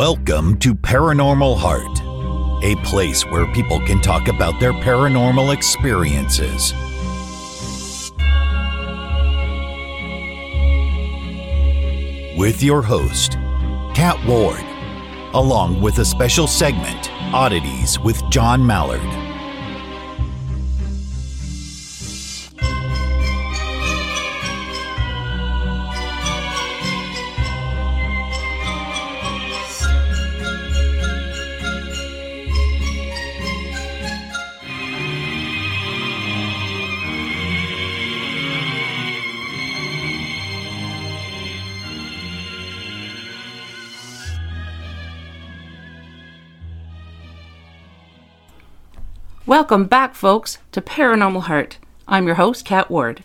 Welcome to Paranormal Heart, a place where people can talk about their paranormal experiences. With your host, Kat Ward, along with a special segment, Oddities with John Mallard. Welcome back, folks, to Paranormal Heart. I'm your host, Kat Ward.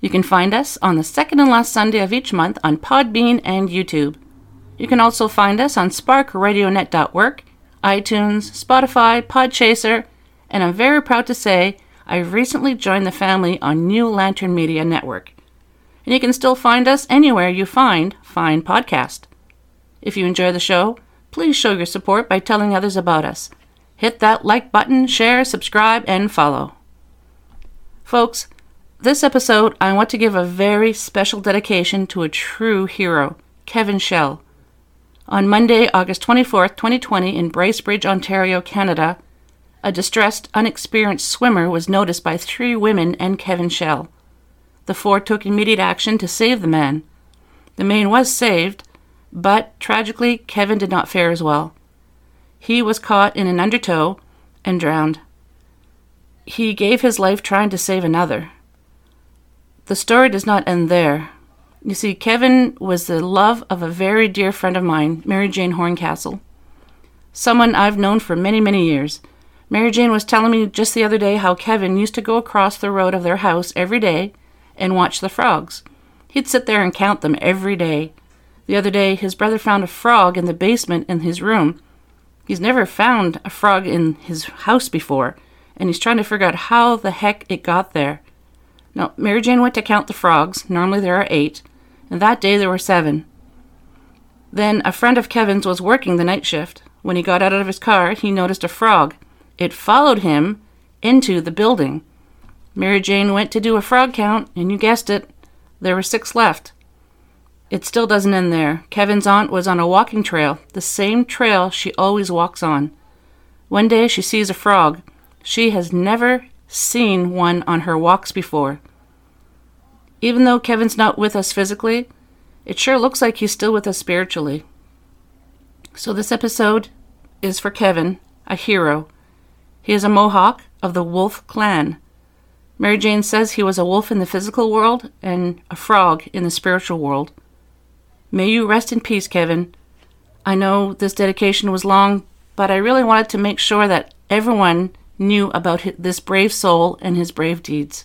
You can find us on the second and last Sunday of each month on Podbean and YouTube. You can also find us on SparkRadioNet.work, iTunes, Spotify, Podchaser, and I'm very proud to say I've recently joined the family on New Lantern Media Network. And you can still find us anywhere you find Fine Podcast. If you enjoy the show, please show your support by telling others about us. Hit that like button, share, subscribe, and follow. Folks, this episode I want to give a very special dedication to a true hero, Kevin Shell. On Monday, August 24, 2020, in Bracebridge, Ontario, Canada, a distressed, unexperienced swimmer was noticed by three women and Kevin Shell. The four took immediate action to save the man. The man was saved, but tragically, Kevin did not fare as well. He was caught in an undertow and drowned. He gave his life trying to save another. The story does not end there. You see, Kevin was the love of a very dear friend of mine, Mary Jane Horncastle. Someone I've known for many, many years. Mary Jane was telling me just the other day how Kevin used to go across the road of their house every day and watch the frogs. He'd sit there and count them every day. The other day, his brother found a frog in the basement in his room He's never found a frog in his house before, and he's trying to figure out how the heck it got there. Now, Mary Jane went to count the frogs. Normally there are eight, and that day there were seven. Then a friend of Kevin's was working the night shift. When he got out of his car, he noticed a frog. It followed him into the building. Mary Jane went to do a frog count, and you guessed it, there were six left. It still doesn't end there. Kevin's aunt was on a walking trail, the same trail she always walks on. One day she sees a frog. She has never seen one on her walks before. Even though Kevin's not with us physically, it sure looks like he's still with us spiritually. So this episode is for Kevin, a hero. He is a Mohawk of the Wolf clan. Mary Jane says he was a wolf in the physical world and a frog in the spiritual world. May you rest in peace, Kevin. I know this dedication was long, but I really wanted to make sure that everyone knew about this brave soul and his brave deeds.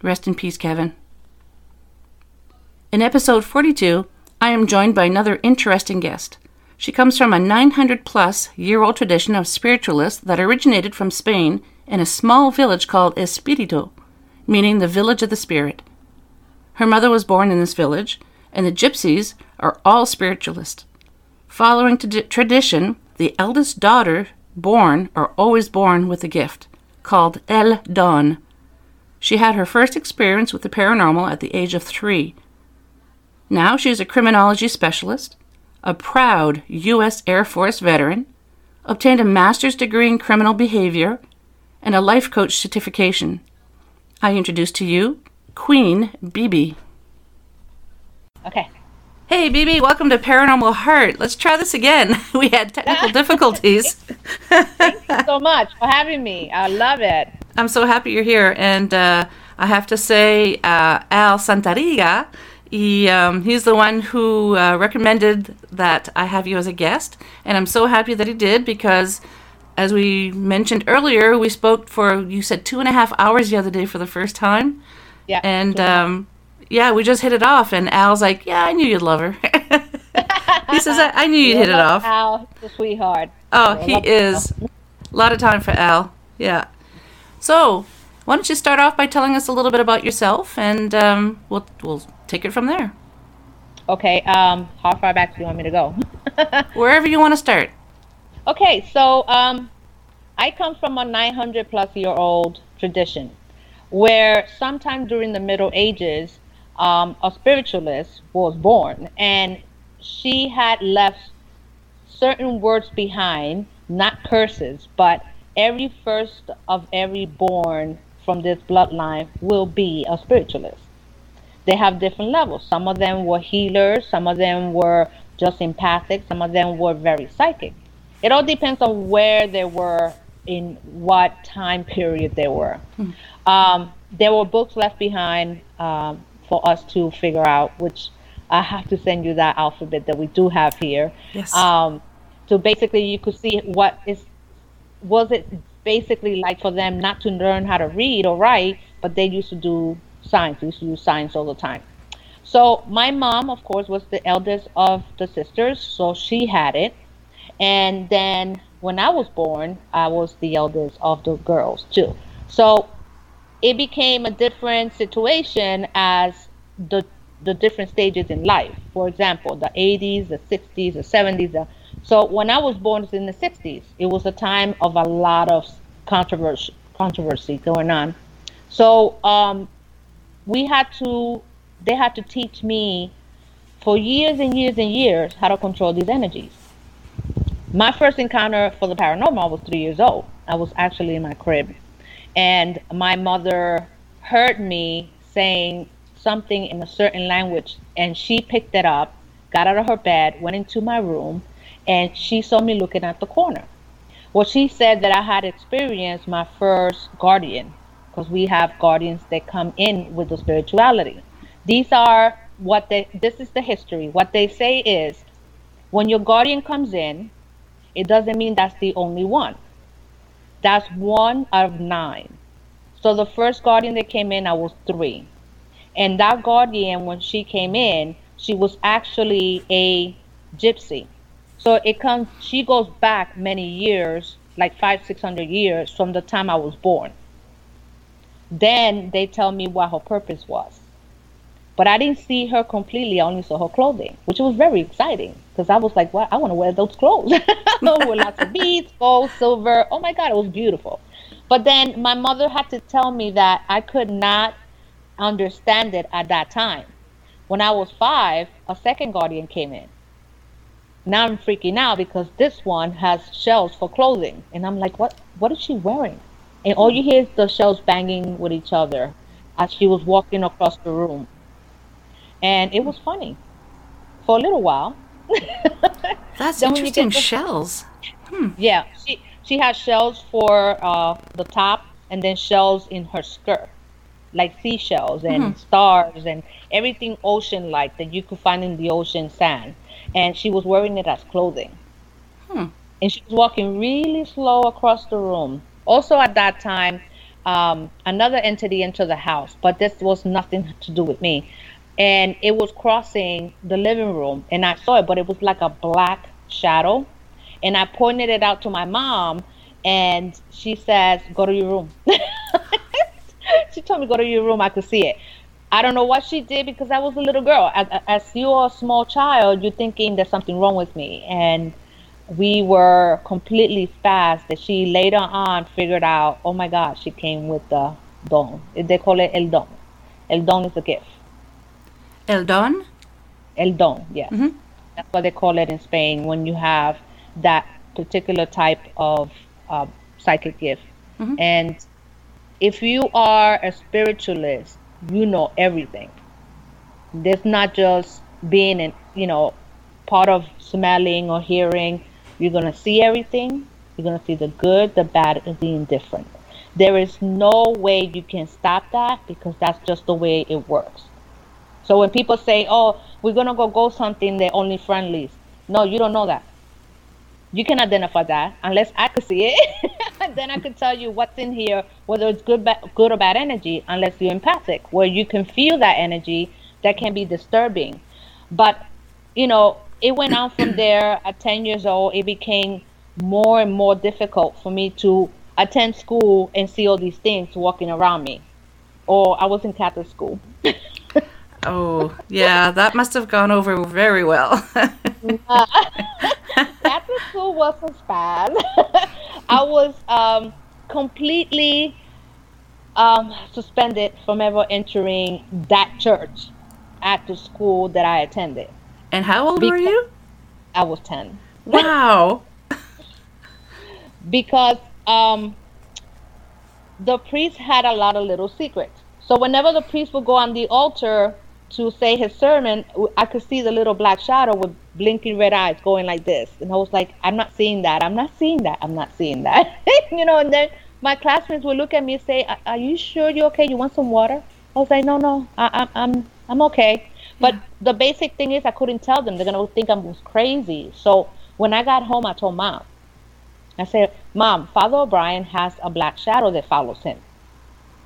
Rest in peace, Kevin. In episode 42, I am joined by another interesting guest. She comes from a 900 plus year old tradition of spiritualists that originated from Spain in a small village called Espiritu, meaning the village of the spirit. Her mother was born in this village, and the gypsies are all spiritualists. Following t- tradition, the eldest daughter born are always born with a gift called El Don. She had her first experience with the paranormal at the age of three. Now she is a criminology specialist, a proud U.S. Air Force veteran, obtained a master's degree in criminal behavior, and a life coach certification. I introduce to you Queen Bibi. Okay. Hey, BB, welcome to Paranormal Heart. Let's try this again. We had technical difficulties. Thank you so much for having me. I love it. I'm so happy you're here. And uh, I have to say, uh, Al Santariga, he, um, he's the one who uh, recommended that I have you as a guest. And I'm so happy that he did because, as we mentioned earlier, we spoke for, you said, two and a half hours the other day for the first time. Yeah. And um, yeah, we just hit it off, and Al's like, "Yeah, I knew you'd love her." he says, I, "I knew you'd hit it off." Al, the sweetheart. Oh, he is. A lot of time for Al. Yeah. So, why don't you start off by telling us a little bit about yourself, and um, we'll we'll take it from there. Okay. Um, how far back do you want me to go? Wherever you want to start. Okay, so um, I come from a 900 plus year old tradition where sometime during the Middle Ages, um, a spiritualist was born and she had left certain words behind, not curses, but every first of every born from this bloodline will be a spiritualist. They have different levels. Some of them were healers, some of them were just empathic, some of them were very psychic. It all depends on where they were in what time period they were. Hmm. Um, there were books left behind um, for us to figure out, which I have to send you that alphabet that we do have here. Yes. Um, so basically, you could see what is was it basically like for them not to learn how to read or write, but they used to do science. They used to use science all the time. So my mom, of course, was the eldest of the sisters, so she had it. And then when I was born, I was the eldest of the girls too. So it became a different situation as the the different stages in life. For example, the 80s, the 60s, the 70s. The, so when I was born in the 60s, it was a time of a lot of controversy controversy going on. So um, we had to, they had to teach me for years and years and years how to control these energies. My first encounter for the paranormal was three years old. I was actually in my crib and my mother heard me saying something in a certain language and she picked it up got out of her bed went into my room and she saw me looking at the corner. Well she said that i had experienced my first guardian because we have guardians that come in with the spirituality. These are what they this is the history. What they say is when your guardian comes in it doesn't mean that's the only one that's one out of nine. So the first guardian that came in, I was three. And that guardian, when she came in, she was actually a gypsy. So it comes, she goes back many years, like five, six hundred years from the time I was born. Then they tell me what her purpose was. But I didn't see her completely. I only saw her clothing, which was very exciting because I was like, "What? I want to wear those clothes with lots of beads, gold, silver. Oh my God, it was beautiful." But then my mother had to tell me that I could not understand it at that time. When I was five, a second guardian came in. Now I'm freaking out because this one has shells for clothing, and I'm like, "What? What is she wearing?" And all you hear is the shells banging with each other as she was walking across the room and it was funny for a little while. That's interesting. Shells. Hmm. Yeah, she she has shells for uh, the top, and then shells in her skirt, like seashells and mm-hmm. stars and everything ocean-like that you could find in the ocean sand. And she was wearing it as clothing. Hmm. And she was walking really slow across the room. Also, at that time, um, another entity entered the house, but this was nothing to do with me and it was crossing the living room and I saw it, but it was like a black shadow. And I pointed it out to my mom and she says, Go to your room. she told me, Go to your room, I could see it. I don't know what she did because I was a little girl. As, as you're a small child, you're thinking there's something wrong with me. And we were completely fast that she later on figured out, oh my God, she came with the don. They call it el don. El don is a gift. El don? El don, yeah. Mm-hmm. That's what they call it in Spain when you have that particular type of uh, psychic gift. Mm-hmm. And if you are a spiritualist, you know everything. There's not just being, in, you know, part of smelling or hearing. You're gonna see everything. You're gonna see the good, the bad, and the indifferent. There is no way you can stop that because that's just the way it works. So when people say, "Oh, we're gonna go go something," they're only friendlies. No, you don't know that. You can identify that unless I could see it. then I could tell you what's in here, whether it's good, ba- good or bad energy. Unless you're empathic, where you can feel that energy that can be disturbing. But you know, it went on from there. At 10 years old, it became more and more difficult for me to attend school and see all these things walking around me. Or I was in Catholic school. Oh, yeah, that must have gone over very well. Catholic school wasn't bad. I was um, completely um, suspended from ever entering that church at the school that I attended. and how old were you? I was 10. Wow. because um, the priest had a lot of little secrets. So whenever the priest would go on the altar to say his sermon, I could see the little black shadow with blinking red eyes going like this, and I was like, "I'm not seeing that. I'm not seeing that. I'm not seeing that." you know. And then my classmates would look at me and say, "Are- "Are you sure you're okay? You want some water?" I was like, "No, no, I, I'm I'm I'm okay." But the basic thing is, I couldn't tell them. They're gonna think I was crazy. So when I got home, I told mom. I said, Mom, Father O'Brien has a black shadow that follows him,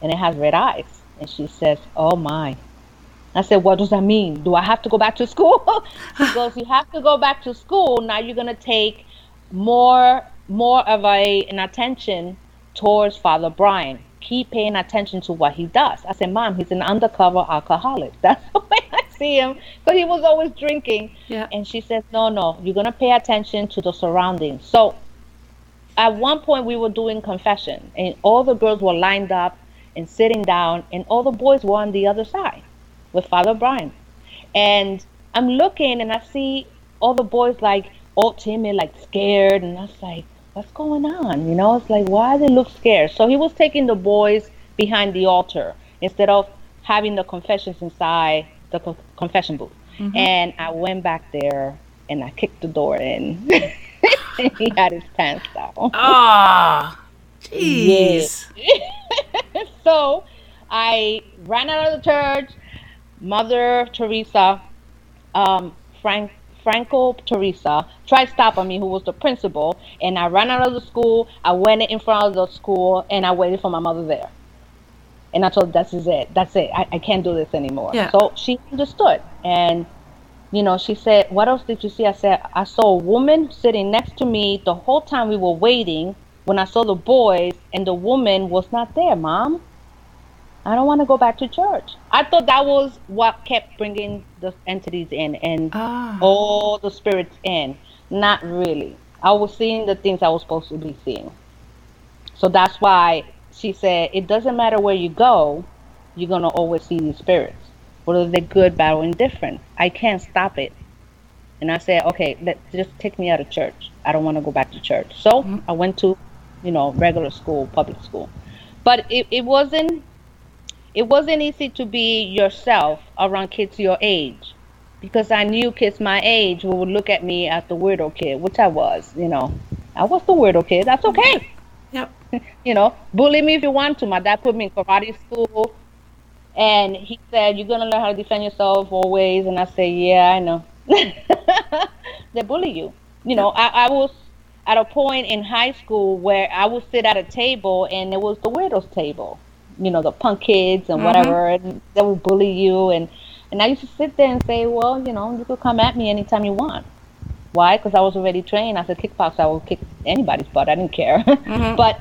and it has red eyes. And she says, Oh my. I said, What does that mean? Do I have to go back to school? she goes, You have to go back to school. Now you're gonna take more more of a an attention towards Father Brian. Keep paying attention to what he does. I said, Mom, he's an undercover alcoholic. That's the way I see him. Because he was always drinking. Yeah. And she says, No, no, you're gonna pay attention to the surroundings. So at one point we were doing confession and all the girls were lined up and sitting down and all the boys were on the other side with father brian and i'm looking and i see all the boys like all timid like scared. And i was like what's going on? You know it's like why they look scared? So he was taking the boys behind the altar instead of having the confessions inside the co- confession booth. And i went back there and i kicked the door in. He had his pants down. Ah, jeez. so I ran out of the church. Mother Teresa, um, Frank, Franco Teresa tried stopping me, who was the principal, and I ran out of the school. I went in front of the school and I waited for my mother there. And I told her, "This is it. That's it. I, I can't do this anymore." Yeah. So she understood, and you know, she said, "What else did you see?" I said, "I saw a woman sitting next to me the whole time we were waiting. When I saw the boys, and the woman was not there, Mom. I don't want to go back to church." I thought that was what kept bringing the entities in and Ah. all the spirits in. Not really. I was seeing the things I was supposed to be seeing. So that's why she said, "It doesn't matter where you go, you're gonna always see these spirits." whether they're good, bad, or indifferent. I can't stop it. And I said, okay, let just take me out of church. I don't want to go back to church. So I went to, you know, regular school, public school. But it, it wasn't it wasn't easy to be yourself around kids your age. Because I knew kids my age would look at me as the weirdo kid, which I was, you know. I was the weirdo kid. That's okay Yep. you know, bully me if you want to. My dad put me in karate school, and he said, "You're gonna learn how to defend yourself always." And I said, "Yeah, I know." they bully you. You know, I, I was at a point in high school where I would sit at a table, and it was the weirdos table. You know, the punk kids and whatever, and they would bully you, and and I used to sit there and say, "Well, you know, you could come at me anytime you want." Why? Because I was already trained as a kickboxer. I would kick anybody's butt. I didn't care. but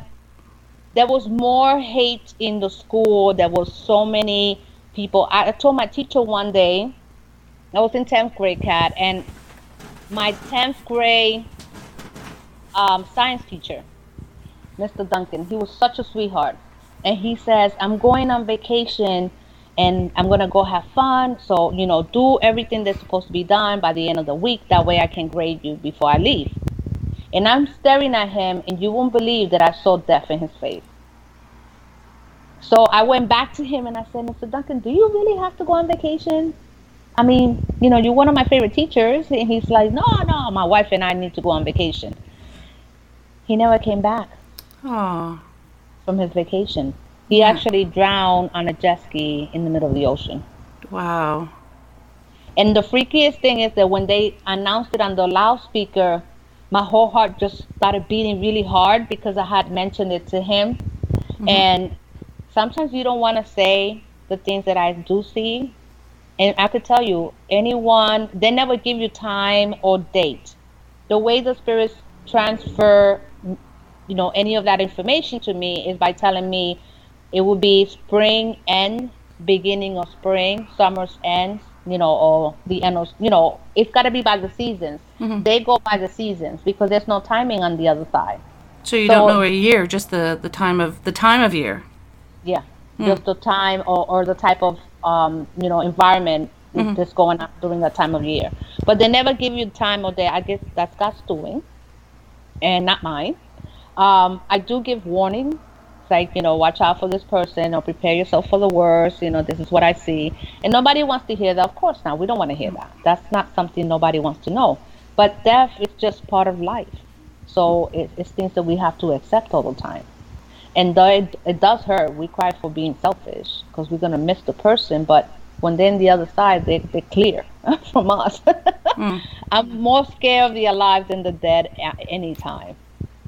there was more hate in the school. There was so many people. I, I told my teacher one day, I was in 10th grade, Kat, and my 10th grade um, science teacher, Mr. Duncan, he was such a sweetheart. And he says, I'm going on vacation and I'm going to go have fun. So, you know, do everything that's supposed to be done by the end of the week. That way I can grade you before I leave. And I'm staring at him, and you won't believe that I saw death in his face. So I went back to him and I said, Mr. Duncan, do you really have to go on vacation? I mean, you know, you're one of my favorite teachers. And he's like, no, no, my wife and I need to go on vacation. He never came back Oh. From his vacation. He actually drowned on a jet ski in the middle of the ocean. Wow. And the freakiest thing is that when they announced it on the loudspeaker, my whole heart just started beating really hard because I had mentioned it to him. Mm-hmm. And sometimes you don't want to say the things that I do see. And I could tell you, anyone, they never give you time or date. The way the spirits transfer, you know, any of that information to me is by telling me it will be spring and beginning of spring, summer's end, you know, or the end of, you know, it's got to be by the seasons. Mm-hmm. They go by the seasons because there's no timing on the other side. So you So- don't know a year, just the the time of the time of year. Yeah, just the time or, or the type of um, you know environment that's going on during that time of year. But they never give you the time of day. I guess that's God's doing, and not mine. Um, I do give warning, It's like you know, watch out for this person or prepare yourself for the worst. You know, this is what I see, and nobody wants to hear that. Of course not. We don't want to hear that. That's not something nobody wants to know. But death is just part of life, so it, it's things that we have to accept all the time and though it, it does hurt, we cry for being selfish because we're gonna miss the person. But when they're on the other side, they they're clear from us. I'm more scared of the alive than the dead at any time,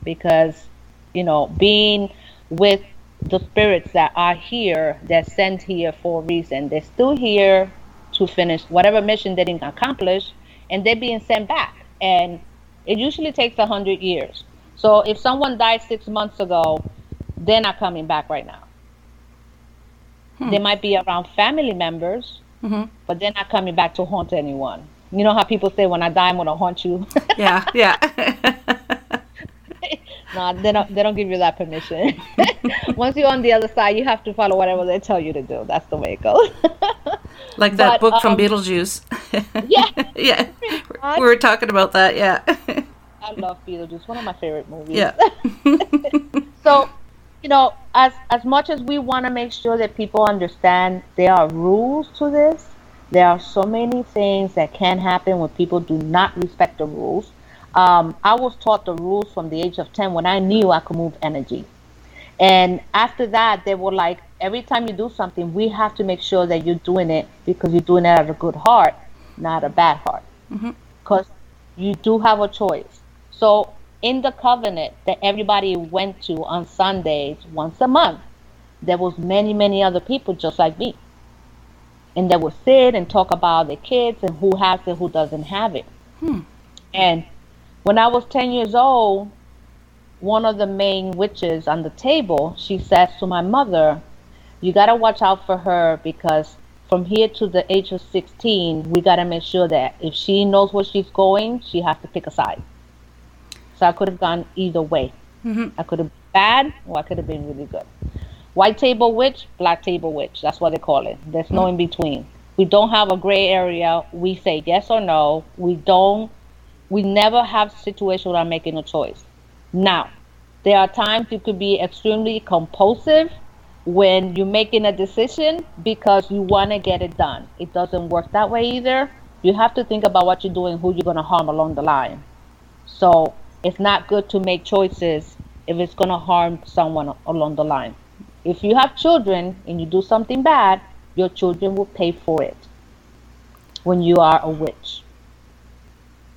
because you know being with the spirits that are here, they're sent here for a reason. They're still here to finish whatever mission they didn't accomplish, and they're being sent back. And it usually takes a hundred years. So if someone died six months ago, they're not coming back right now. They might be around family members, hmm but they're not coming back to haunt anyone. You know how people say, "When I die, I'm gonna haunt you." Yeah, yeah. no, they don't. They don't give you that permission. Once you're on the other side, you have to follow whatever they tell you to do. That's the way it goes. like that But, book from um, Beetlejuice. yeah, yeah. We were talking about that, yeah. I love Beetlejuice. One of my favorite movies. yeah. So, you know, as as much as we want to make sure that people understand there are rules to this, there are so many things that can happen when people do not respect the rules. Um, I was taught the rules from the age of 10 when I knew I could move energy. And after that, they were like, every time you do something, we have to make sure that you're doing it because you're doing it out of a good heart, not a bad heart. Because you do have a choice. So, in the covenant that everybody went to on Sundays once a month, there was many, many other people just like me. And they would sit and talk about their kids and who has it, who doesn't have it. And when I was 10 years old, one of the main witches on the table, she says to my mother, You got to watch out for her because from here to the age of 16, we got to make sure that if she knows where she's going, she has to pick a side. So I could have gone either way. Mm-hmm. I could have been bad or I could have been really good. White table witch, black table witch. That's what they call it. There's no mm. in between. We don't have a gray area. We say yes or no. We don't we never have situation without making a choice. Now, there are times you could be extremely compulsive when you're making a decision because you want to get it done. It doesn't work that way either. You have to think about what you're doing, who you're going to harm along the line. So it's not good to make choices if it's going to harm someone along the line. If you have children and you do something bad, your children will pay for it when you are a witch.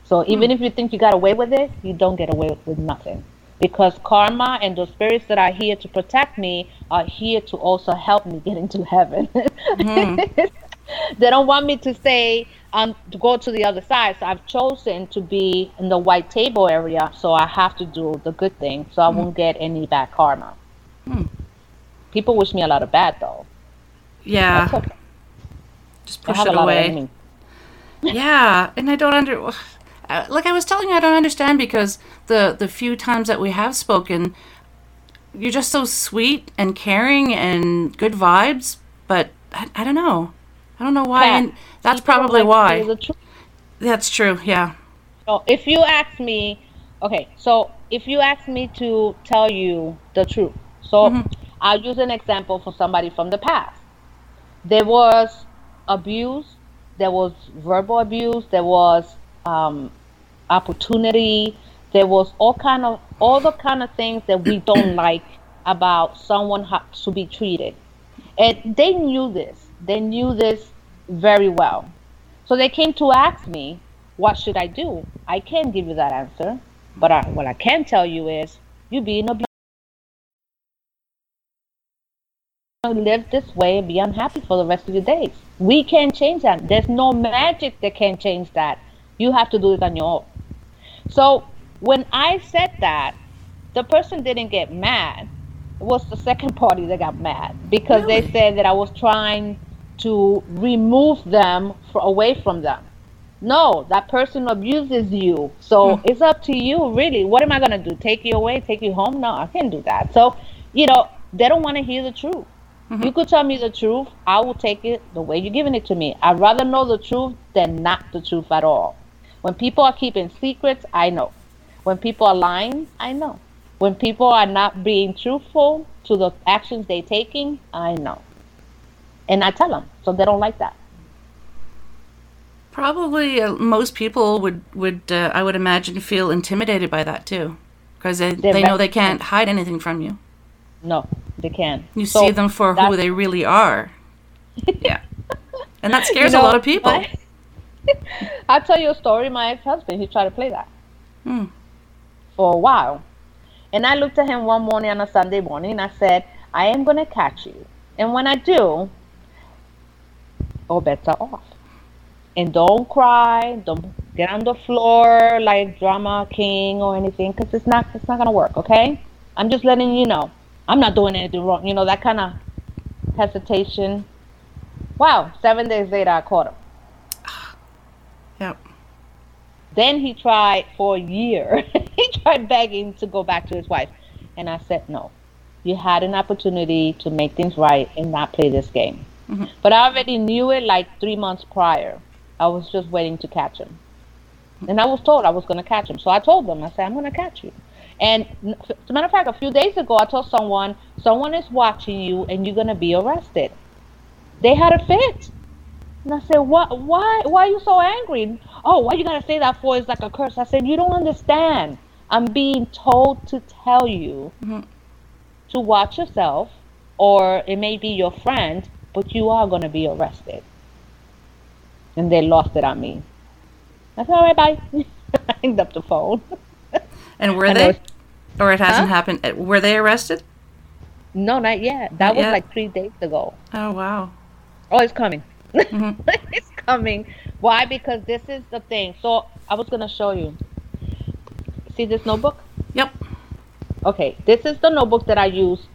So hmm. even if you think you got away with it, you don't get away with, nothing. Because karma and those spirits that are here to protect me are here to also help me get into heaven. Hmm. they don't want me to stay um to go to the other side. So I've chosen to be in the white table area. So I have to do the good thing, so I hmm. won't get any bad karma. People wish me a lot of bad though. Yeah. Okay. Just push it a lot away. Yeah, and I don't under uh, like I was telling you, I don't understand because the the few times that we have spoken, you're just so sweet and caring and good vibes. But I, I don't know, I don't know why. And that's probably why. That's true. Yeah. So if you ask me, okay, so if you ask me to tell you the truth, so I'll use an example for somebody from the past. There was abuse, there was verbal abuse, there was um, opportunity, there was all kind of all the kind of things that we don't like about someone ha- to be treated, and they knew this. They knew this very well. So they came to ask me, what should I do? I can't give you that answer, but I, what I can tell you is you be in a live this way and be unhappy for the rest of your days. We can't change that. There's no magic that can change that. You have to do it on your own. So when I said that, the person didn't get mad. It was the second party that got mad because they said that I was trying to remove them for, away from them. No, that person abuses you. So hmm. it's up to you, really. What am I going to do? Take you away? Take you home? No, I can't do that. So, you know, they don't want to hear the truth. Mm-hmm. You could tell me the truth. I will take it the way you're giving it to me. I'd rather know the truth than not the truth at all. When people are keeping secrets, I know. When people are lying, I know. When people are not being truthful to the actions they're taking, I know. And I tell them, so they don't like that. Probably uh, most people would would uh, I would imagine feel intimidated by that too, because they, They're they know they can't hide anything from you. No, they can't. You So see them for who they really are. yeah, and that scares You a lot of people. I'll tell you a story. My ex-husband, he tried to play that Hmm. for a while, and I looked at him one morning on a Sunday morning, and I said, "I am gonna catch you, and when I do, all bets are off. And don't cry, don't get on the floor like drama king or anything, because it's not it's not gonna work. Okay? I'm just letting you know. I'm not doing anything wrong. You know that kind of hesitation. Wow! Seven days later, I caught him. Yep. Then he tried for a year. he tried begging to go back to his wife. And I said, no. You had an opportunity to make things right and not play this game. Mm-hmm. But I already knew it like three months prior. I was just waiting to catch him. Mm-hmm. And I was told I was going to catch him. So I told them, I said, I'm going to catch you. And as a matter of fact, a few days ago, I told someone, someone is watching you and you're going to be arrested. They had a fit. And I said, "What? Why? Why are you so angry? Oh, why you gotta say that for? It's like a curse." I said, "You don't understand. I'm being told to tell you to watch yourself, or it may be your friend, but you are gonna be arrested." And they lost it on me. I said, "All right, bye." I hanged up the phone. And were know they, it's- or it hasn't Huh? happened? uh, Were they arrested? no, not yet. That Not was yet? like three days ago. Oh wow. Oh, it's coming. Mhm. it's coming. Why? Because this is the thing. So I was gonna show you. See this notebook? Yep. Okay, this is the notebook that I use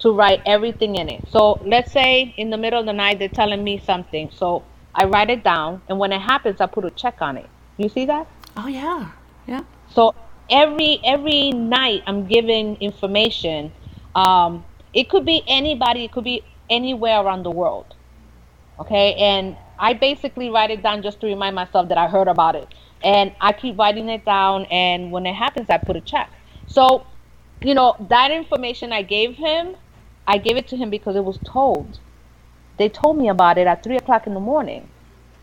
to write everything in it. So let's say in the middle of the night they're telling me something. So I write it down, and when it happens, I put a check on it. You see that? Oh yeah. Yeah. So every every night I'm giving information. Um, it could be anybody. It could be anywhere around the world. Okay, and I basically write it down just to remind myself that I heard about it, and I keep writing it down. And when it happens, I put a check. So, you know, that information I gave him, I gave it to him because it was told. They told me about it at three o'clock in the morning.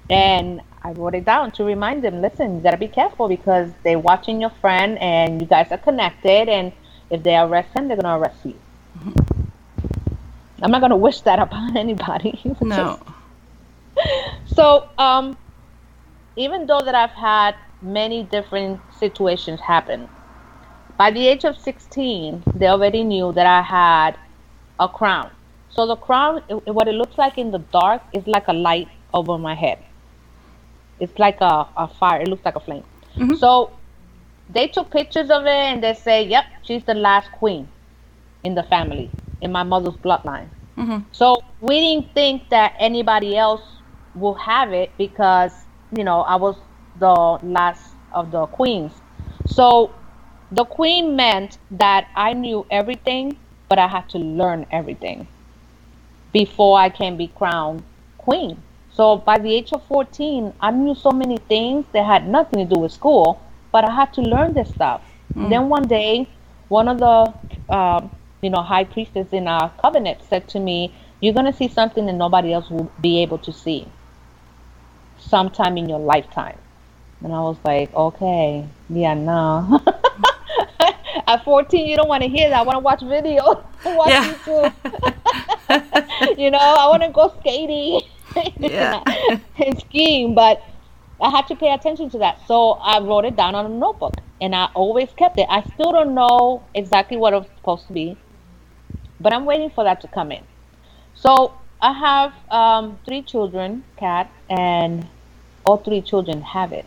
And I wrote it down to remind them, listen, you gotta be careful because they're watching your friend and you guys are connected and if they arrest him, they're gonna arrest you. I'm not gonna wish that upon anybody. No. So, um, even though that I've had many different situations happen, by the age of 16, they already knew that I had a crown. So the crown, it- what it looks like in the dark, is like a light over my head. It's like a, a fire. It looks like a flame. So they took pictures of it and they say, "Yep, she's the last queen in the family, in my mother's bloodline." Mhm. So we didn't think that anybody else will have it because you know I was the last of the queens. So the queen meant that I knew everything, but I had to learn everything before I can be crowned queen. So by the age of 14, I knew so many things that had nothing to do with school, but I had to learn this stuff. Then one day, one of the um, you know high priestess in our covenant said to me, "You're gonna see something that nobody else will be able to see, sometime in your lifetime." And I was like, "Okay, yeah, no." At 14, you don't want to hear that. I want to watch video, watch Yeah. YouTube. you know, I want to go skating Yeah. and skiing, but I had to pay attention to that. So I wrote it down on a notebook and I always kept it. I still don't know exactly what it was supposed to be, but I'm waiting for that to come in. So I have um, three children, Kat, and all three children have it.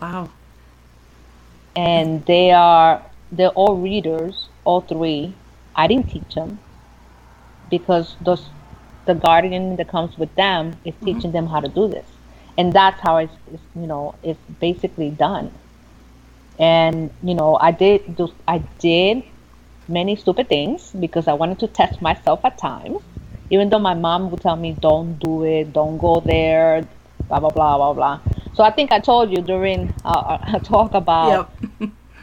Wow. and they are they're all readers all three i didn't teach them because those the guardian that comes with them is Mm-hmm. teaching them how to do this, and that's how it's, it's you know it's basically done. And you know, I did do I did many stupid things because I wanted to test myself at times. Even though my mom would tell me, "Don't do it, don't go there," blah blah blah blah blah. So I think I told you during uh, a talk about Yep.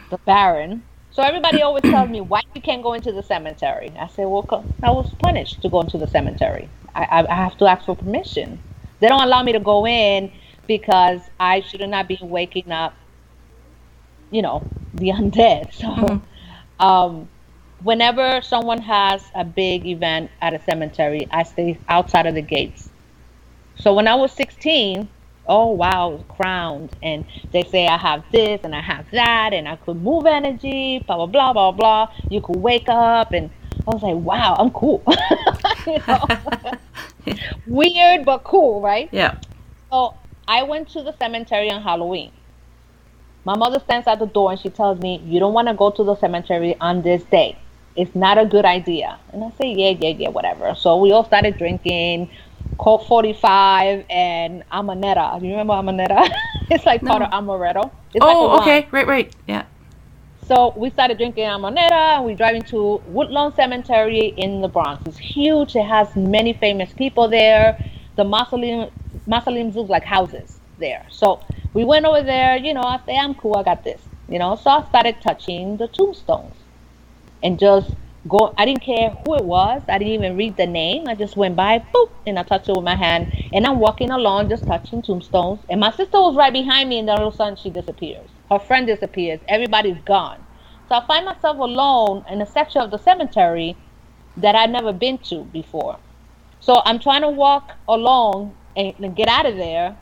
the Baron. So everybody always tells me, "Why you can't go into the cemetery?" I say, well, I was punished to go into the cemetery. I, I, I have to ask for permission. They don't allow me to go in because I should not be waking up, you know, the undead." So, um, whenever someone has a big event at a cemetery, I stay outside of the gates. So when I was 16, oh wow, crowned, and they say I have this and I have that, and I could move energy, blah blah blah blah blah. You could wake up, and I was like, wow, I'm cool. Weird but cool, right? Yeah. So I went to the cemetery on Halloween. My mother stands at the door and she tells me, You don't want to go to the cemetery on this day. It's not a good idea. And I say, Yeah, yeah, yeah, whatever. So we all started drinking Colt 45 and Amanetta. Do you remember Amanetta? it's like part No. of Amaretto. It's Oh, wine. okay. Right, right. Yeah. So we started drinking Amanetta and we're driving to Woodlawn Cemetery in the Bronx. It's huge. It has many famous people there. The mausoleum, mausoleums look like houses there. So we went over there. You know, I say, I'm cool. I got this. You know, so I started touching the tombstones and just go. I didn't care who it was. I didn't even read the name. I just went by, boop, and I touched it with my hand. And I'm walking along, just touching tombstones. And my sister was right behind me, and then all of a sudden she disappears. Her friend disappears. Everybody's gone. So I find myself alone in a section of the cemetery that I'd never been to before. So I'm trying to walk along and, and get out of there,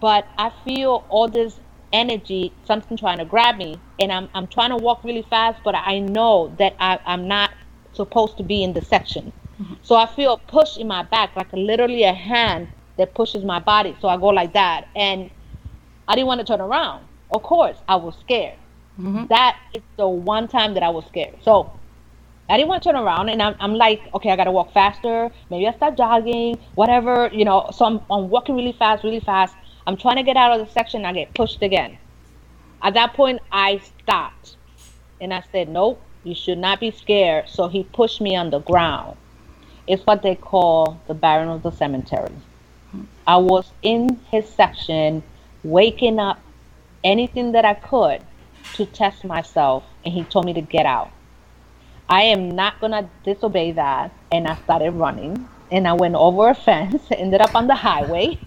but I feel all this energy, something trying to grab me, and I'm, I'm trying to walk really fast, but I know that I, I'm not supposed to be in the section. Mm-hmm. So I feel a push in my back, like literally a hand that pushes my body. So I go like that, and I didn't want to turn around. Of course, I was scared. Mm-hmm. That is the one time that I was scared. So I didn't want to turn around, and I'm, I'm like, okay, I gotta walk faster. Maybe I start jogging, whatever, you know. So I'm, I'm walking really fast, really fast. I'm trying to get out of the section. I get pushed again. At that point, I stopped, and I said, nope, you should not be scared. So he pushed me on the ground. It's what they call the Baron of the Cemetery. I was in his section, waking up anything that I could to test myself, and he told me to get out. I am not gonna disobey that, and I started running, and I went over a fence, ended up on the highway.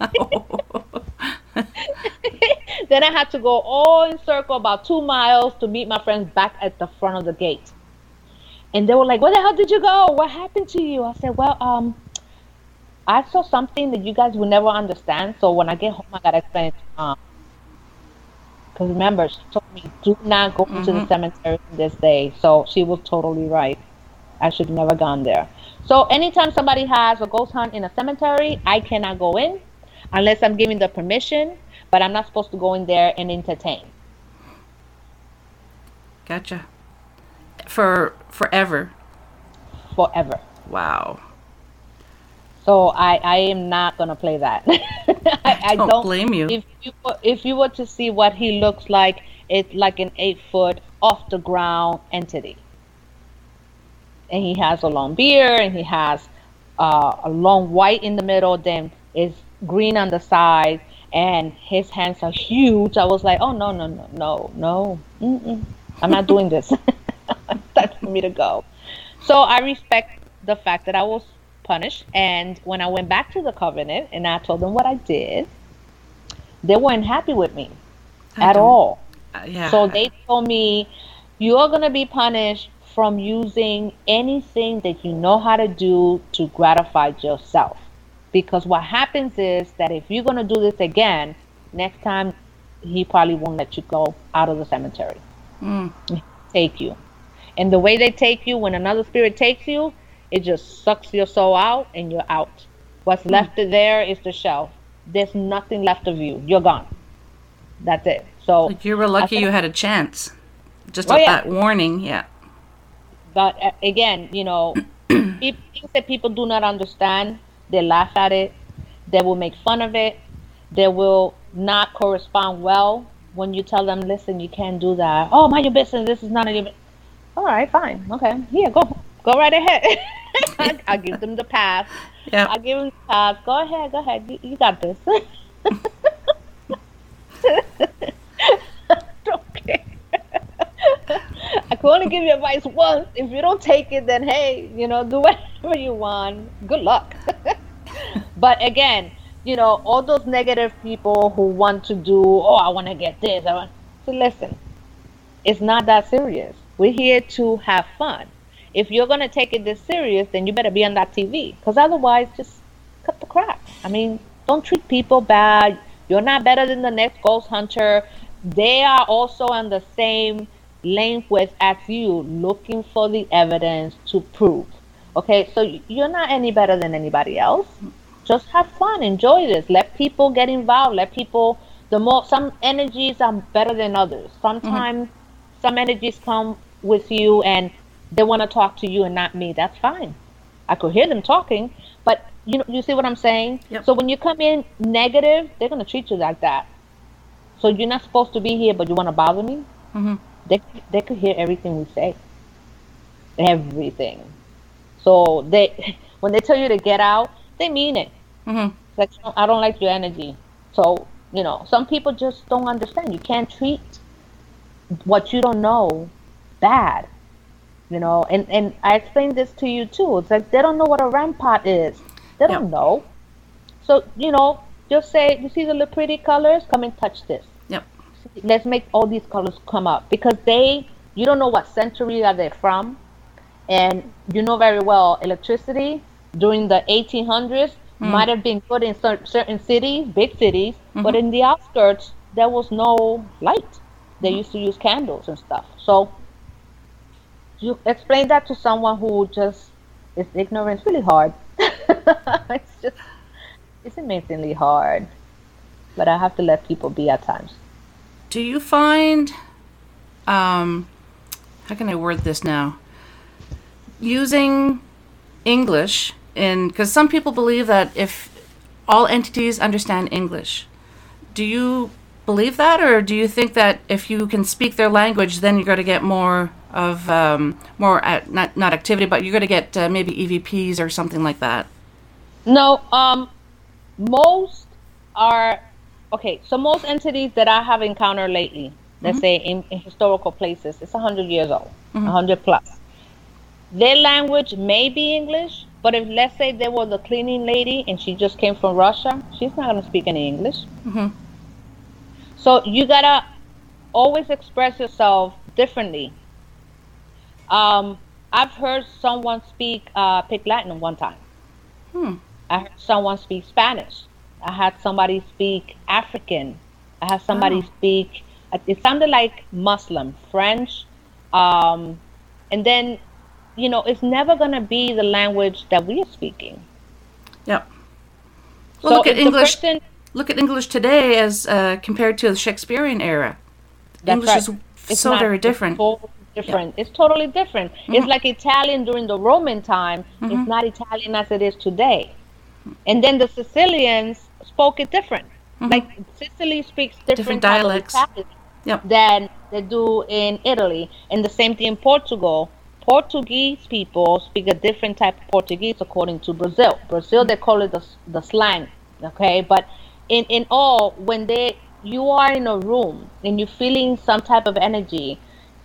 then I had to go all in circle about two miles to meet my friends back at the front of the gate. And they were like, "Where the hell did you go? What happened to you?" I said, "Well, um, I saw something that you guys will never understand. So when I get home, I gotta explain it to mom." Because remember, she told me, "Do not go into the cemetery this day." So she was totally right. I should have never gone there. So anytime somebody has a ghost hunt in a cemetery, I cannot go in unless I'm giving the permission. But I'm not supposed to go in there and entertain. Gotcha. For forever. forever. Wow. So I, I am not gonna play that. I, I Don't blame you. If you were- if you were to see what he looks like, it's like an eight foot off the ground entity, and he has a long beard and he has uh, a long white in the middle, then is green on the side, and his hands are huge. I was like, oh no no no no no, Mm-mm. I'm not doing this. That's for me to go. So I respect the fact that I was punished, and when I went back to the covenant and I told them what I did, they weren't happy with me I at all. Uh, yeah. So they told me, you're going to be punished from using anything that you know how to do to gratify yourself. Because what happens is that if you're going to do this again, next time he probably won't let you go out of the cemetery. Mm. Take you. And the way they take you, when another spirit takes you, it just sucks your soul out and you're out. What's left there is the shell. There's nothing left of you. You're gone. That's it. So Like you were lucky you had a chance. Just Oh, yeah. that warning, yeah. But uh, again, you know, pe- things that people do not understand. they laugh at it, they will make fun of it, they will not correspond well when you tell them, listen, you can't do that. Oh, mind your business. This is not your. All right, fine, okay, here, go, go right ahead. I, I give them the pass. Yeah. I give them the pass. Go ahead, go ahead. You, you got this. okay. I can only give you advice once. If you don't take it, then hey, you know, do whatever you want. Good luck. but again, you know, all those negative people who want to do, oh, I want to get this. I want. So listen, it's not that serious. We're here to have fun. If you're gonna take it this serious, then you better be on that TV, because otherwise, just cut the crap. I mean, don't treat people bad. You're not better than the next ghost hunter. They are also on the same lane with as you, looking for the evidence to prove. Okay, so you're not any better than anybody else. Just have fun, enjoy this. Let people get involved. Let people. The more some energies are better than others. Sometimes some energies come with you and they want to talk to you and not me. That's fine. I could hear them talking, but you know, you see what I'm saying? Yep. So when you come in negative, they're gonna treat you like that. So you're not supposed to be here, but you want to bother me? hmm They they could hear everything we say. Everything. So they when they tell you to get out, they mean it. hmm like I don't like your energy. So you know, some people just don't understand. You can't treat what you don't know bad. You know, and and I explained this to you too. It's like they don't know what a REM pod is. They don't Yep. know. So you know, just say, you see the little pretty colors? Come and touch this. Let's make all these colors come up because they, you don't know what century are they from, and you know very well electricity during the 1800s hmm. might have been good in cer- certain cities, big cities, but mm-hmm. in the outskirts there was no light. They mm-hmm. used to use candles and stuff. So you explain that to someone who just is ignorant. It's really hard. it's just it's amazingly hard. But I have to let people be at times. Do you find, um, how can I word this now? Using English in, because some people believe that if all entities understand English, do you believe that, or do you think that if you can speak their language, then you're going to get more of um, more at, not not activity, but you're going to get uh, maybe EVPs or something like that? No, um, most are okay. So most entities that I have encountered lately, let's say in, in historical places, it's hundred years old, a hundred plus. Their language may be English, but if let's say there was a cleaning lady and she just came from Russia, she's not gonna speak any English. Mhm. So you gotta always express yourself differently. Um, I've heard someone speak uh, Latin one time. Hmm. I heard someone speak Spanish. I had somebody speak African. I had somebody Oh. speak. It sounded like Muslim, French, um, and then, you know, it's never gonna be the language that we are speaking. Yep. Well, so look at English. person- Look at English today as uh, compared to the Shakespearean era. English right. is It's so not- very it's different. totally different. It's totally different. It's like Italian during the Roman time. It's not Italian as it is today. And then the Sicilians spoke it different. Mm-hmm. Like Sicily speaks different, Different dialects. Yep. than they do in Italy. And the same thing in Portugal. Portuguese people speak a different type of Portuguese according to Brazil. Brazil, they call it the, the slang. Okay, but in, in all, when they you are in a room and you're feeling some type of energy,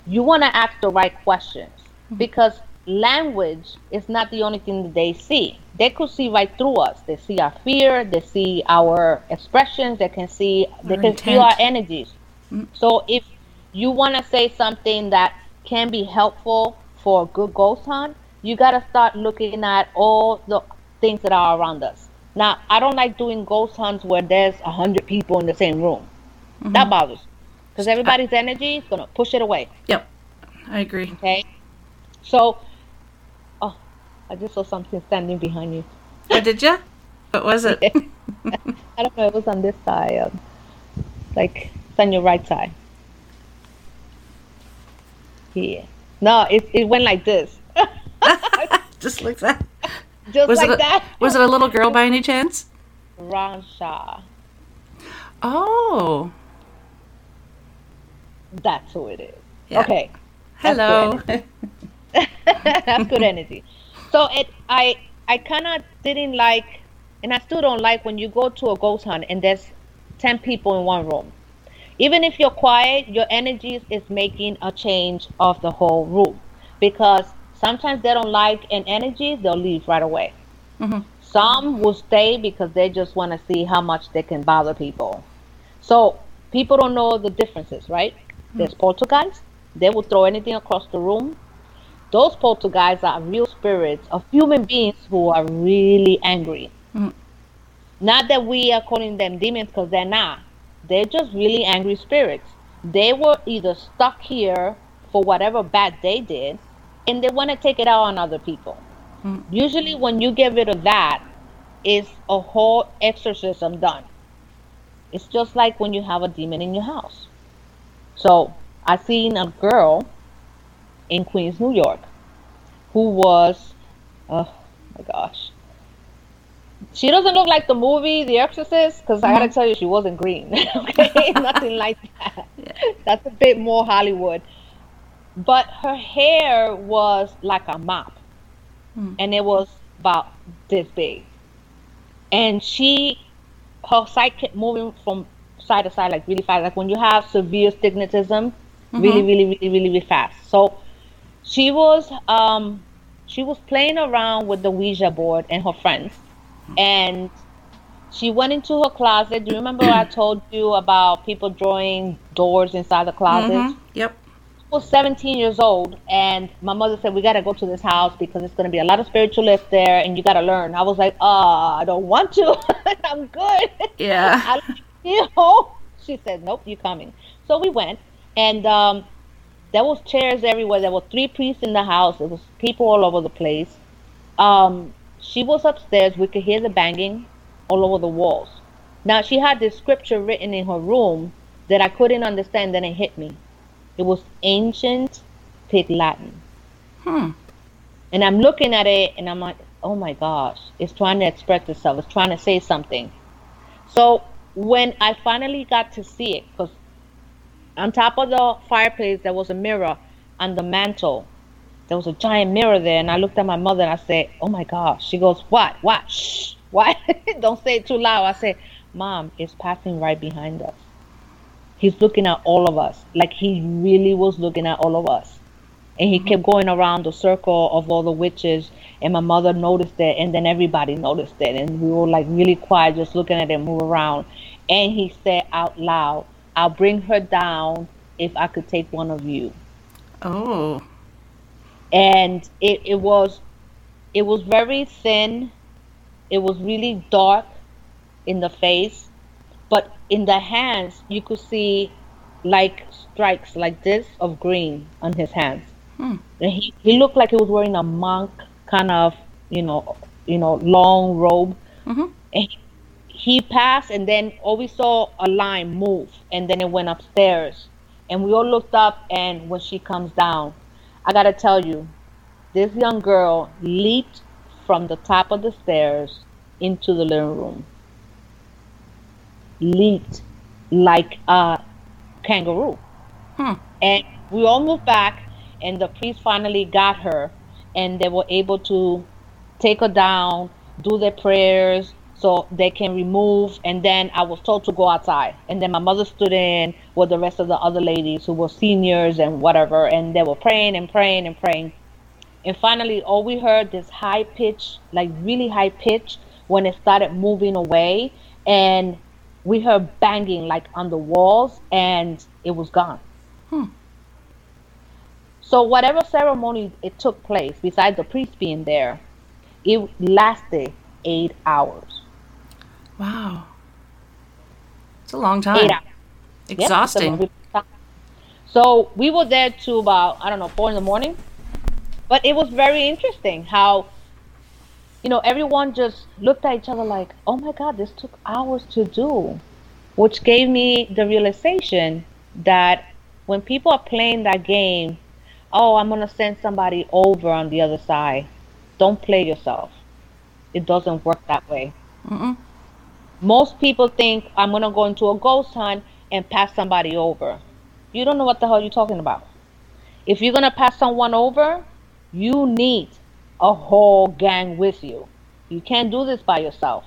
you want to ask the right questions mm-hmm. because language is not the only thing that they see. They could see right through us. They see our fear. They see our expressions. They can see. They Our can feel our intent. energies. Mm. So if you want to say something that can be helpful for a good ghost hunt, you got to start looking at all the things that are around us. Now, I don't like doing ghost hunts where there's a hundred people in the same room. Mm-hmm. That bothers because everybody's energy is gonna push it away. Yep. I agree. Okay, so I just saw something standing behind you. Oh, did you? What was it? I don't know. It was on this side, um, like it's on your right side. Here. No, it it went like this. Just like that. Just was like a, that. Was it a little girl by any chance? Ransha. Oh. That's who it is. Yeah. Okay. Hello. That's good energy. So it I I kinda didn't like and I still don't like when you go to a ghost hunt and there's ten people in one room. Even if you're quiet, your energies is making a change of the whole room. Because sometimes they don't like an energy, they'll leave right away. Mhm. Some will stay because they just want to see how much they can bother people. So people don't know the differences, right? There's poltergeists. They will throw anything across the room. Those poltergeists are real spirits of human beings who are really angry. Mhm. Not that we are calling them demons because they're not. They're just really angry spirits. They were either stuck here for whatever bad they did, and they want to take it out on other people. Mm. Usually, when you get rid of that, is a whole exorcism done. It's just like when you have a demon in your house. So I seen a girl in Queens, New York, who was, oh my gosh, she doesn't look like the movie The Exorcist because I gotta tell you, she wasn't green. okay, nothing like that. That's a bit more Hollywood. But her hair was like a mop, Hmm. and it was about this big. And she, her side kept moving from side to side like really fast. Like when you have severe stigmatism, really, Mhm. really, really, really, really fast. So she was, um, she was playing around with the Ouija board and her friends, and she went into her closet. Do you remember I told you about people drawing doors inside the closet? Mhm. Yep. I was 17 years old, and my mother said, We got to go to this house because it's going to be a lot of spiritualists there, and you got to learn. I was like, uh, I don't want to. I'm good. Yeah. I, you know, she said, Nope, you're coming. So we went, and um, there was chairs everywhere. There were three priests in the house. There was people all over the place. Um, she was upstairs. We could hear the banging all over the walls. Now she had this scripture written in her room that I couldn't understand. Then it hit me. It was ancient Pig Latin. Hmm. And I'm looking at it and I'm like, oh my gosh, it's trying to express itself. It's trying to say something. So when I finally got to see it, because on top of the fireplace there was a mirror on the mantle. There was a giant mirror there, and I looked at my mother and I said, "Oh my gosh!" She goes, "What? What? Shh! What? Don't say it too loud." I said, "Mom, it's passing right behind us. He's looking at all of us, like he really was looking at all of us." And he mm-hmm. kept going around the circle of all the witches, and my mother noticed it, and then everybody noticed it, and we were like really quiet, just looking at him move around. And he said out loud, "I'll bring her down if I could take one of you." Oh. and it, it was it was very thin it was really dark in the face but in the hands you could see like strikes like this of green on his hands Hmm. and he, he looked like he was wearing a monk kind of you know you know long robe Mhm. and he, he passed and then all we saw a line move and then it went upstairs. And we all looked up and when she comes down i gotta tell you this young girl leaped from the top of the stairs into the living room. Leaped like a kangaroo. Hmm. and we all moved back and the priest finally got her and they were able to take her down do their prayers so they can remove and then i was told to go outside. And then my mother stood in with the rest of the other ladies who were seniors and whatever and they were praying and praying and praying. And finally all we heard this high pitch like really high pitch when it started moving away and we heard banging like on the walls and it was gone. Hmm. so whatever ceremony it took place besides the priest being there it lasted eight hours Wow. It's a long time. eight hours Yep, Exhausting. long. So we were there to about I don't know four in the morning, but it was very interesting how, you know, everyone just looked at each other like, "Oh my God, this took hours to do," which gave me the realization that when people are playing that game, oh, I'm gonna send somebody over on the other side. Don't play yourself. It doesn't work that way. Mm-mm. Most people think I'm gonna go into a ghost hunt and pass somebody over. You don't know what the hell you're talking about. If you're gonna pass someone over, you need a whole gang with you. You can't do this by yourself.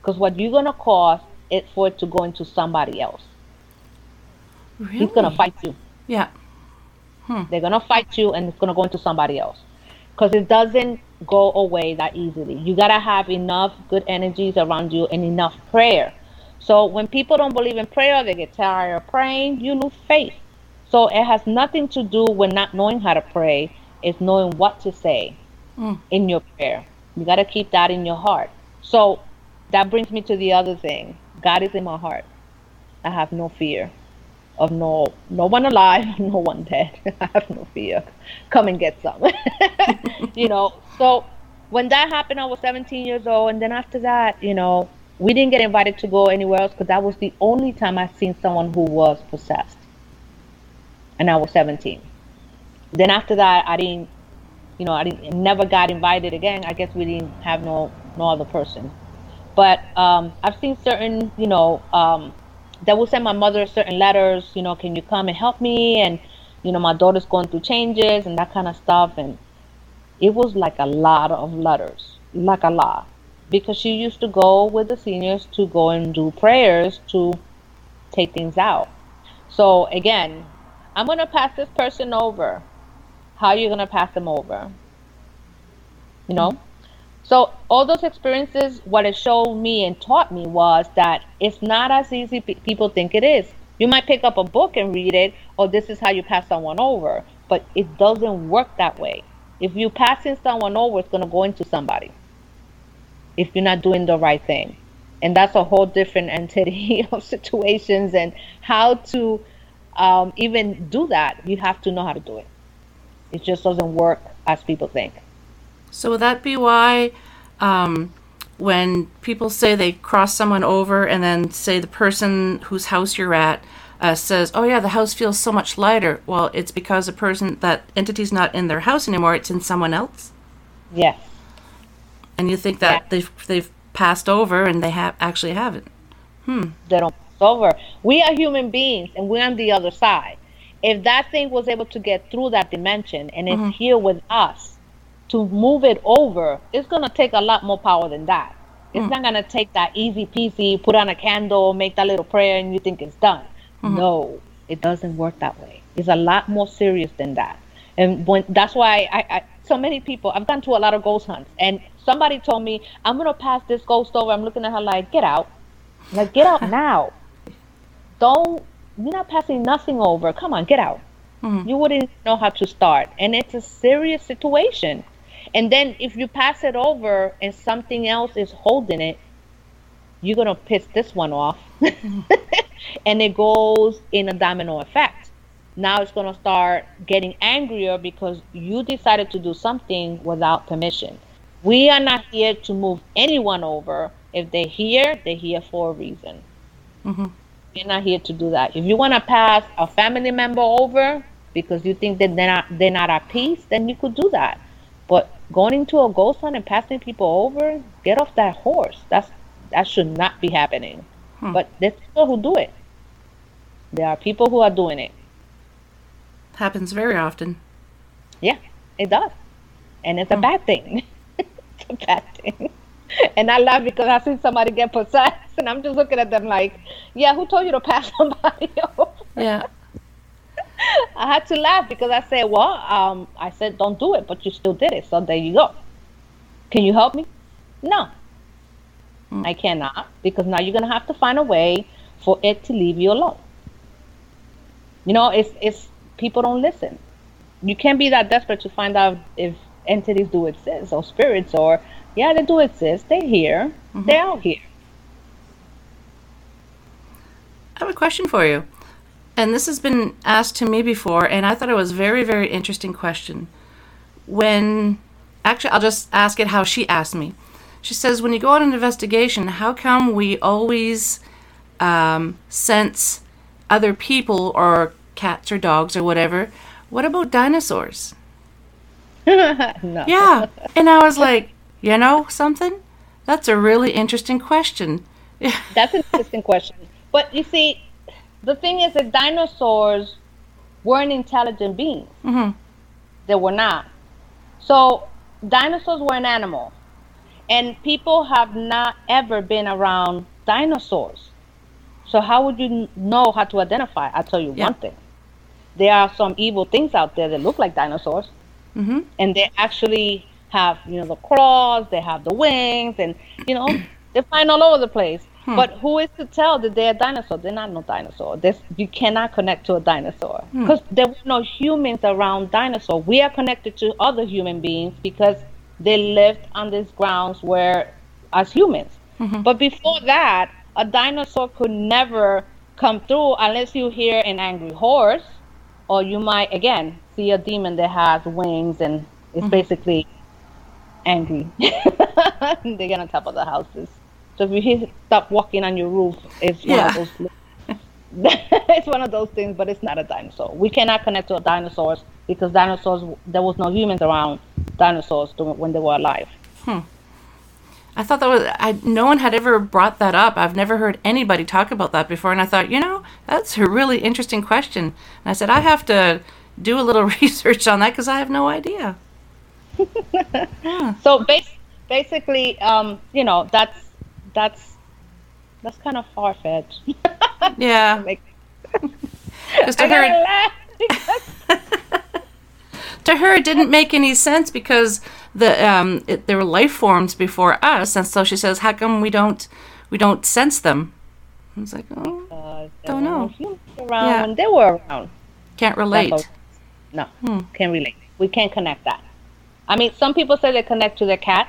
Because what you're gonna cause is for it to go into somebody else. Really? He's gonna fight you. Yeah. Hmm. They're gonna fight you, and it's gonna go into somebody else. Because it doesn't go away that easily. You gotta have enough good energies around you and enough prayer. So when people don't believe in prayer, they get tired of praying. You lose faith. So it has nothing to do with not knowing how to pray. It's knowing what to say mm. in your prayer. You got to keep that in your heart. So that brings me to the other thing. God is in my heart. I have no fear of no no one alive, no one dead. I have no fear. Come and get some. you know. So when that happened, I was 17 years old, and then after that, you know, we didn't get invited to go anywhere else because that was the only time I seen someone who was possessed, and I was 17. Then after that, I didn't, you know, I didn't never got invited again. I guess we didn't have no no other person. But um, I've seen certain, you know, um, that will send my mother certain letters. You know, can you come and help me? And you know, my daughter's going through changes and that kind of stuff. And it was like a lot of letters, like a lot, because she used to go with the seniors to go and do prayers to take things out. So again, I'm gonna pass this person over. How are you gonna pass them over? You know? So all those experiences, what it showed me and taught me was that it's not as easy pe- people think it is. You might pick up a book and read it, or this is how you pass someone over, but it doesn't work that way. If you're passing someone over, it's gonna go into somebody. If you're not doing the right thing, and that's a whole different entity of situations and how to um, even do that. You have to know how to do it. It just doesn't work as people think. So would that be why um, when people say they cross someone over and then say the person whose house you're at uh, says, "Oh yeah, the house feels so much lighter." Well, it's because the person that entity's not in their house anymore; it's in someone else. Yes. And you think that Yeah. they've they've passed over and they have actually haven't. Hmm. they don't pass over. We are human beings and we're on the other side. If that thing was able to get through that dimension and it's here with us, to move it over, it's gonna take a lot more power than that. It's mm. not gonna take that easy peasy, put on a candle, make that little prayer, and you think it's done. Mm-hmm. No, it doesn't work that way. It's a lot more serious than that. And when that's why I, I so many people I've gone to a lot of ghost hunts and somebody told me I'm gonna pass this ghost over. I'm looking at her like, get out. Like get out now. Don't you're not passing nothing over. Come on, get out. Mm. You wouldn't know how to start. And it's a serious situation. And then if you pass it over and something else is holding it, you're gonna piss this one off. and it goes in a domino effect. Now it's gonna start getting angrier because you decided to do something without permission. We are not here to move anyone over. If they're here, they're here for a reason. Mm-hmm. We're not here to do that. If you want to pass a family member over because you think that they're not they're not at peace, then you could do that. But going into a ghost hunt and passing people over, get off that horse. That's that should not be happening. Hmm. But there's people who do it. There are people who are doing it. Happens very often. Yeah, it does. And it's a hmm. bad thing. it's a bad thing. And I laugh because I see somebody get possessed and I'm just looking at them like, yeah, who told you to pass somebody over? Yeah. I had to laugh because I said, well, um, I said, don't do it, but you still did it. So there you go. Can you help me? No. I cannot because now you're going to have to find a way for it to leave you alone. You know, it's, it's, people don't listen. You can't be that desperate to find out if entities do exist or spirits or, yeah, they do exist. They're here. They're out here. I have a question for you. And this has been asked to me before, and I thought it was a very, very interesting question. When, actually, I'll just ask it how she asked me. She says, When you go on an investigation, how come we always um, sense other people or cats or dogs or whatever? What about dinosaurs? no. Yeah. And I was like, You know something? That's a really interesting question. That's an interesting question. But you see, the thing is that dinosaurs weren't intelligent beings. hmm They were not. So dinosaurs were an animal. And people have not ever been around dinosaurs. So how would you know how to identify? I'll tell you Yeah. one thing. There are some evil things out there that look like dinosaurs. hmm and they actually have you know the claws they have the wings and you know they're flying all over the place Hmm. but who is to tell that they're a dinosaur? They're not no dinosaur. This, you cannot connect to a dinosaur. Hmm. Because there were no humans around dinosaur. We are connected to other human beings because they lived on these grounds where as humans. Mm-hmm. But before that a dinosaur could never come through unless you hear an angry horse or you might again see a demon that has wings and is mm-hmm. basically angry. they get on top of the houses. So if you hear stop walking on your roof, it's one Yeah. of those. it's one of those things, but it's not a dinosaur. We cannot connect to dinosaurs because dinosaurs there was no humans around dinosaurs when they were alive. Hmm. I thought that was I. No one had ever brought that up. I've never heard anybody talk about that before, and I thought, you know, that's a really interesting question. And I said I have to do a little research on that because I have no idea. So bas- basically, um, you know, that's that's that's kind of far fetched. Yeah, because to her, to her, it didn't make any sense because the um, it, there were life forms before us, and so she says, how come we don't we don't sense them? I was like, oh, uh, Don't know. around Yeah. when they were around. can't relate. No, can't relate. We can't connect that. I mean, some people say they connect to their cat.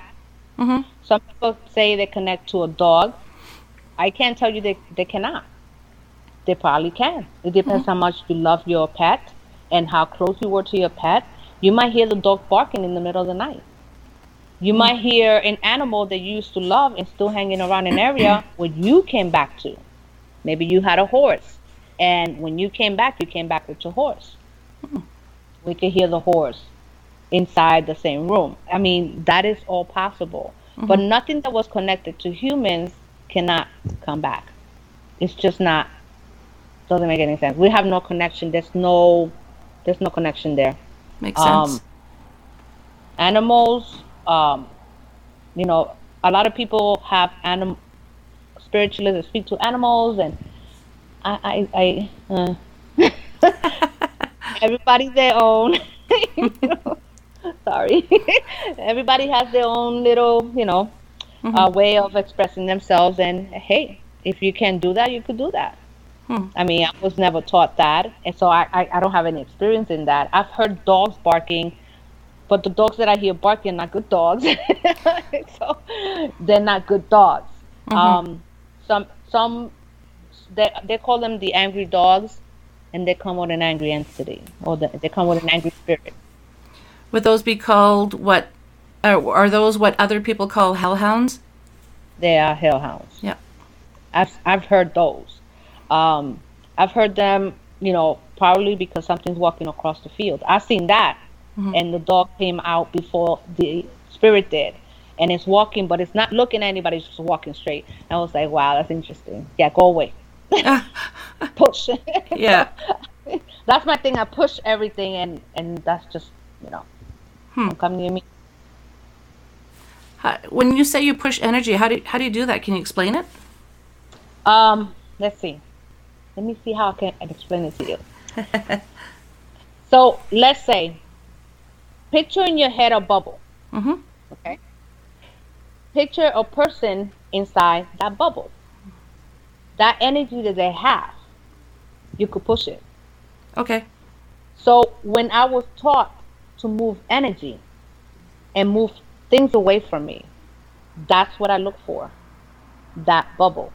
Hmm Some people say they connect to a dog. I can't tell you they, they cannot. They probably can. It depends mm-hmm. how much you love your pet and how close you were to your pet. You might hear the dog barking in the middle of the night. You might mm-hmm. hear an animal that you used to love and still hanging around an area where you came back to. Maybe you had a horse, and when you came back, you came back with your horse. Hmm. We could hear the horse inside the same room. I mean, that is all possible. But nothing that was connected to humans cannot come back. It's just not doesn't make any sense. We have no connection. There's no there's no connection there. Makes Um, sense. Animals, um, you know, a lot of people have anim spiritualists that speak to animals and I I, I uh, everybody their own you know, sorry. Everybody has their own little you know uh, way of expressing themselves. And hey if you can do that you could do that. Hmm. i mean i was never taught that. And so I, I i don't have any experience in that. I've heard dogs barking but the dogs that i hear barking are not good dogs. So they're not good dogs. Um some some they, they call them the angry dogs and they come with an angry entity or the, they come with an angry spirit Would those be called what? Uh, are those what other people call hellhounds? they are hellhounds Yeah. I've I've heard those. Um, I've heard them, you know, probably because something's walking across the field. I've seen that, and the dog came out before the spirit did, and it's walking, but it's not looking at anybody. It's just walking straight. And I was like, wow, that's interesting. Yeah, go away. push. Yeah. that's my thing. I push everything, and and that's just you know, Hmm. don't come near me. How, when you say you push energy, how do how do you do that? Can you explain it? Um, let's see. Let me see how I can explain it to you. so let's say, picture in your head a bubble. Mm-hmm. Okay. Picture a person inside that bubble. That energy that they have, you could push it. Okay. So when I was taught to move energy and move things away from me, that's what I look for. That bubble.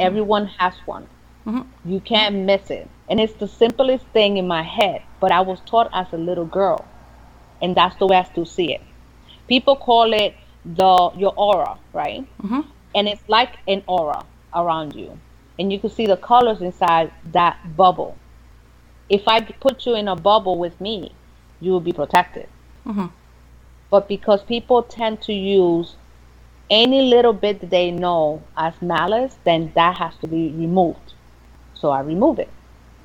Everyone has one. Mhm. You can't miss it. And it's the simplest thing in my head, but I was taught as a little girl. And that's the way I still see it. People call it the your aura, right? Mhm. And it's like an aura around you. And you can see the colors inside that bubble if I put you in a bubble with me, you will be protected. Mhm. But because people tend to use any little bit that they know as malice, then that has to be removed. So I remove it.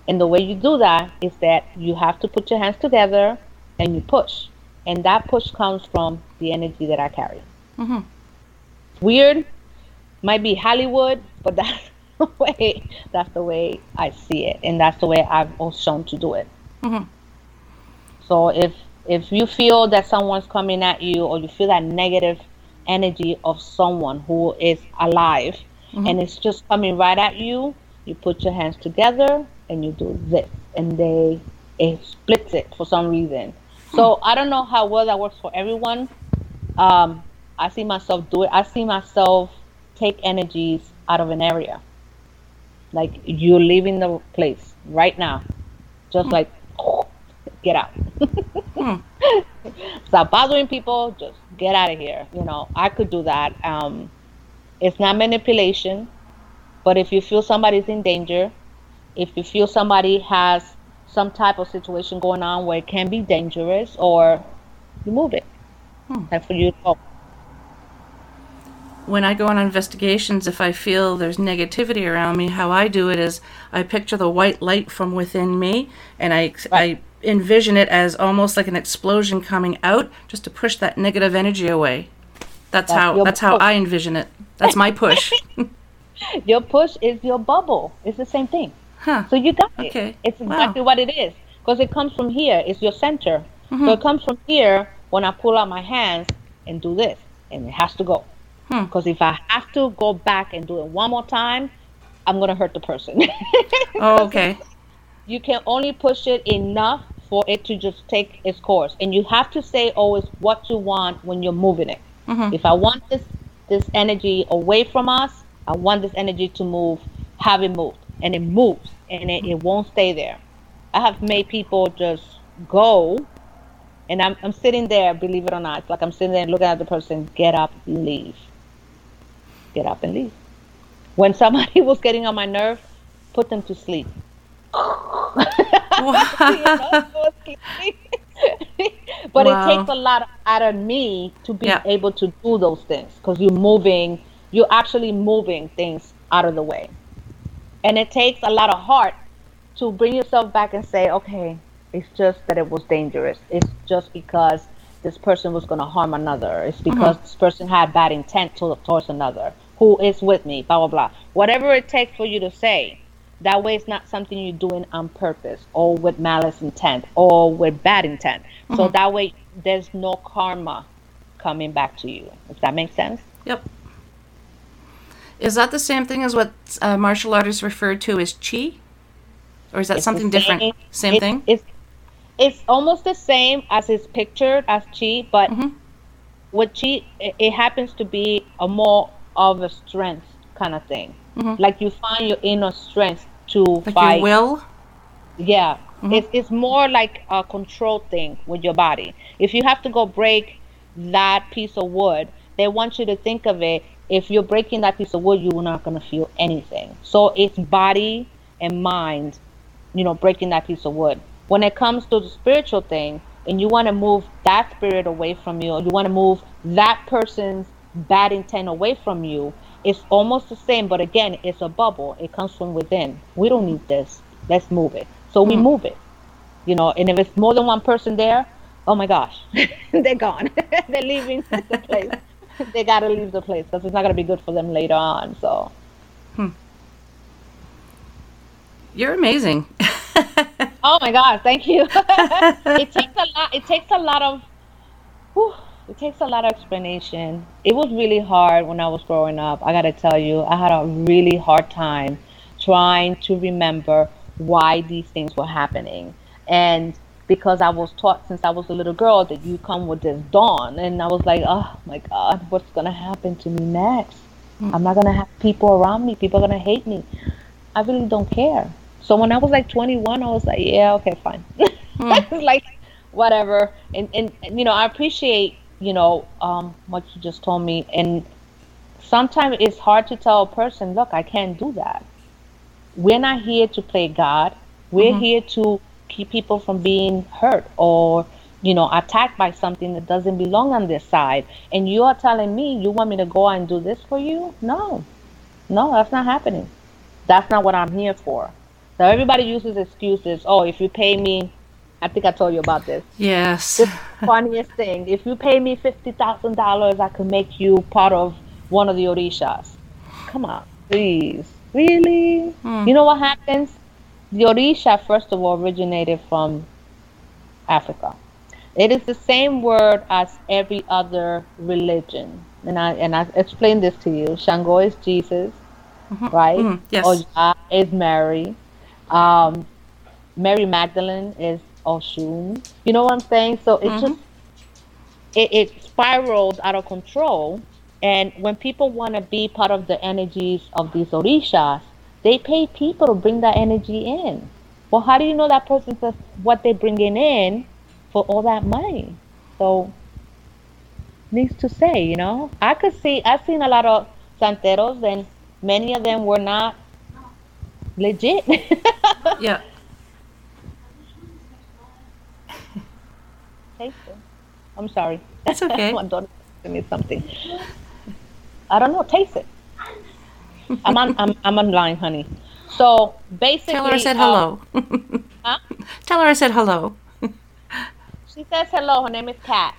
And the way you do that is that you have to put your hands together and you push. And that push comes from the energy that I carry. Mm-hmm. Weird, might be Hollywood, but that's the way that's the way I see it, and that's the way I've also shown to do it. Mm-hmm. So if if you feel that someone's coming at you, or you feel that negative energy of someone who is alive, Mm-hmm. and it's just coming right at you, you put your hands together and you do this, and they it splits it for some reason. So I don't know how well that works for everyone. Um, I see myself do it. I see myself take energies out of an area. Like you're leaving the place right now. Just like get out. Stop bothering people, just get out of here. You know, I could do that. Um, it's not manipulation, but if you feel somebody's in danger, if you feel somebody has some type of situation going on where it can be dangerous, or you move it. And for you to go. when I go on investigations, if I feel there's negativity around me, how I do it is I picture the white light from within me and I, I envision it as almost like an explosion coming out just to push that negative energy away. That's, That's how that's how. I envision it. That's my push. Your push is your bubble. It's the same thing. huh. So you got it. Okay. It's Wow. exactly what it is. Because it comes from here. It's your center. Mm-hmm. So it comes from here when I pull out my hands and do this. And it has to go. Hmm. Because if I have to go back and do it one more time, I'm going to hurt the person. Oh, okay. You can only push it enough for it to just take its course. And you have to say always what you want when you're moving it. Mhm. If I want this this energy away from us, I want this energy to move, have it moved. And it moves and it, it won't stay there. I have made people just go and I'm, I'm sitting there, believe it or not. Like I'm sitting there looking at the person, get up, leave. Get up and leave. When somebody was getting on my nerve, put them to sleep. You know, go sleep. but Wow. it takes a lot out of me to be Yeah. able to do those things because you're moving, you're actually moving things out of the way. And it takes a lot of heart to bring yourself back and say, okay, it's just that it was dangerous. It's just because this person was going to harm another. It's uh-huh. because this person had bad intent to, towards another who is with me, blah, blah, blah. Whatever it takes for you to say, that way it's not something you're doing on purpose or with malice intent or with bad intent. So that way there's no karma coming back to you. If that makes sense? Yep. Is that the same thing as what uh, martial artists refer to as chi? Or is that It's something different? same- Same it's- thing? It's it's almost the same as it's pictured as chi, but Mhm. with chi, it, it happens to be a more of a strength kind of thing. Mhm. Like you find your inner strength to like fight. your will? Yeah, Mhm. it's it's more like a control thing with your body. If you have to go break that piece of wood, they want you to think of it. If you're breaking that piece of wood, you're not gonna feel anything. So it's body and mind, you know, breaking that piece of wood. When it comes to the spiritual thing, and you want to move that spirit away from you, or you want to move that person's bad intent away from you, it's almost the same, but again, it's a bubble. It comes from within. We don't need this. Let's move it. So we hmm. move it. You know, and if it's more than one person there, oh my gosh, they're gone. they're leaving the place. they gotta leave the place because it's not gonna be good for them later on. So hmm. You're amazing. Oh my God, thank you. it takes a lot. It takes a lot of. whew, it takes a lot of explanation. It was really hard when I was growing up. I gotta tell you, I had a really hard time trying to remember why these things were happening, and because I was taught since I was a little girl that you come with this dawn, and I was like, oh my God, what's gonna happen to me next? Hmm. I'm not gonna have people around me. People are gonna hate me. I really don't care. So when I was like 21, I was like, yeah, okay, fine. Hmm. like, whatever. And, and, and, you know, I appreciate, you know, um, what you just told me. And sometimes it's hard to tell a person, look, I can't do that. We're not here to play God. We're here to keep people from being hurt or you know, attacked by something that doesn't belong on their side. And you are telling me you want me to go out and do this for you? No, no, that's not happening. That's not what I'm here for. So everybody uses excuses. Oh, if you pay me, I think I told you about this. Yes. The funniest thing, if you pay me fifty thousand dollars, I could make you part of one of the Orishas. Come on, please, really? You know what happens? The Orisha, first of all, originated from Africa. It is the same word as every other religion, and I and I explained this to you. Shango is Jesus, right? mhm, yes. Oya is Mary. Um, Mary Magdalene is Oshun. You know what I'm saying? So it mm-hmm. just it, it spirals out of control. And when people want to be part of the energies of these orishas, they pay people to bring that energy in. Well, how do you know that person's just what they're bringing in for all that money? So needs to say, you know, I could see I've seen a lot of santeros, and many of them were not legit. Yeah. Taste it. I'm sorry. That's okay. My daughter gave me something. I don't know. Taste it. I'm on. I'm, I'm online, honey. So basically, Tell her I said um, hello. huh? Tell her I said hello. She says hello. Her name is Kat.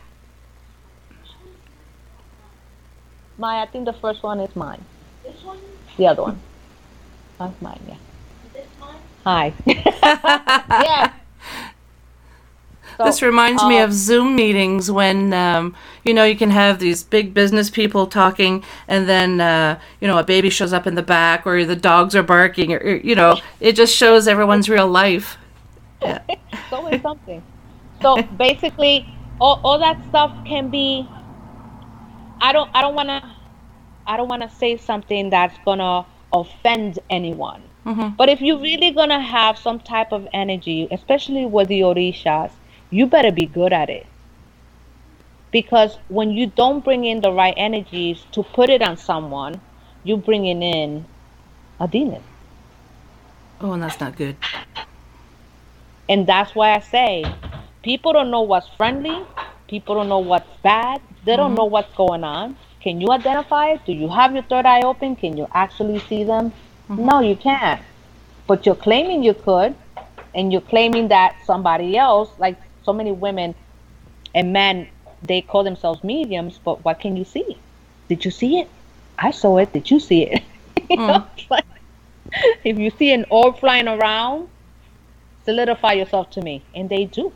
My, I think the first one is mine. This one? The other one. That's mine. Yeah. This one? Hi. yeah. So, This reminds me um, of Zoom meetings when, um, you know, you can have these big business people talking, and then, uh, you know, a baby shows up in the back, or the dogs are barking, or, or, you know, it just shows everyone's real life. Yeah. It's always something. So basically, all, all that stuff can be. I don't. I don't want to. I don't want to say something that's gonna offend anyone. But if you're really gonna have some type of energy, especially with the orishas, you better be good at it. Because when you don't bring in the right energies to put it on someone, you're bringing in a demon. Oh, and that's not good. And that's why I say people don't know what's friendly, people don't know what's bad, they don't mm-hmm. know what's going on. Can you identify it? Do you have your third eye open? Can you actually see them? Mm-hmm. No, you can't. But you're claiming you could, and you're claiming that somebody else, like so many women and men, they call themselves mediums, but what can you see? Did you see it? I saw it. Did you see it? You hmm. know, like, if you see an orb flying around, solidify yourself to me and they do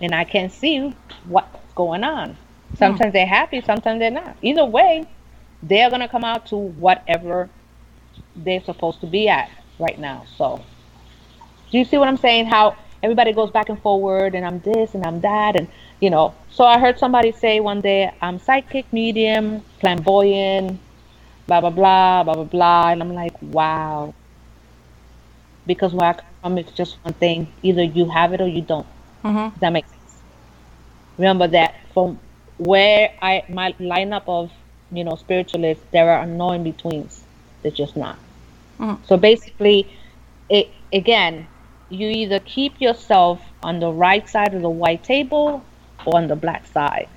and i can see what's going on hmm. sometimes they're happy sometimes they're not either way they're going to come out to whatever they're supposed to be at right now so do you see what i'm saying how everybody goes back and forward and i'm this and i'm that and you know so i heard somebody say one day i'm psychic medium flamboyant blah blah blah blah blah blah and i'm like wow because where I come from, it's just one thing. Either you have it or you don't. Mhm. Does that makes sense? Remember that from where I my lineup of you know spiritualists, there are no in betweens. They're just not. Mhm. So basically, it again, you either keep yourself on the right side of the white table or on the black side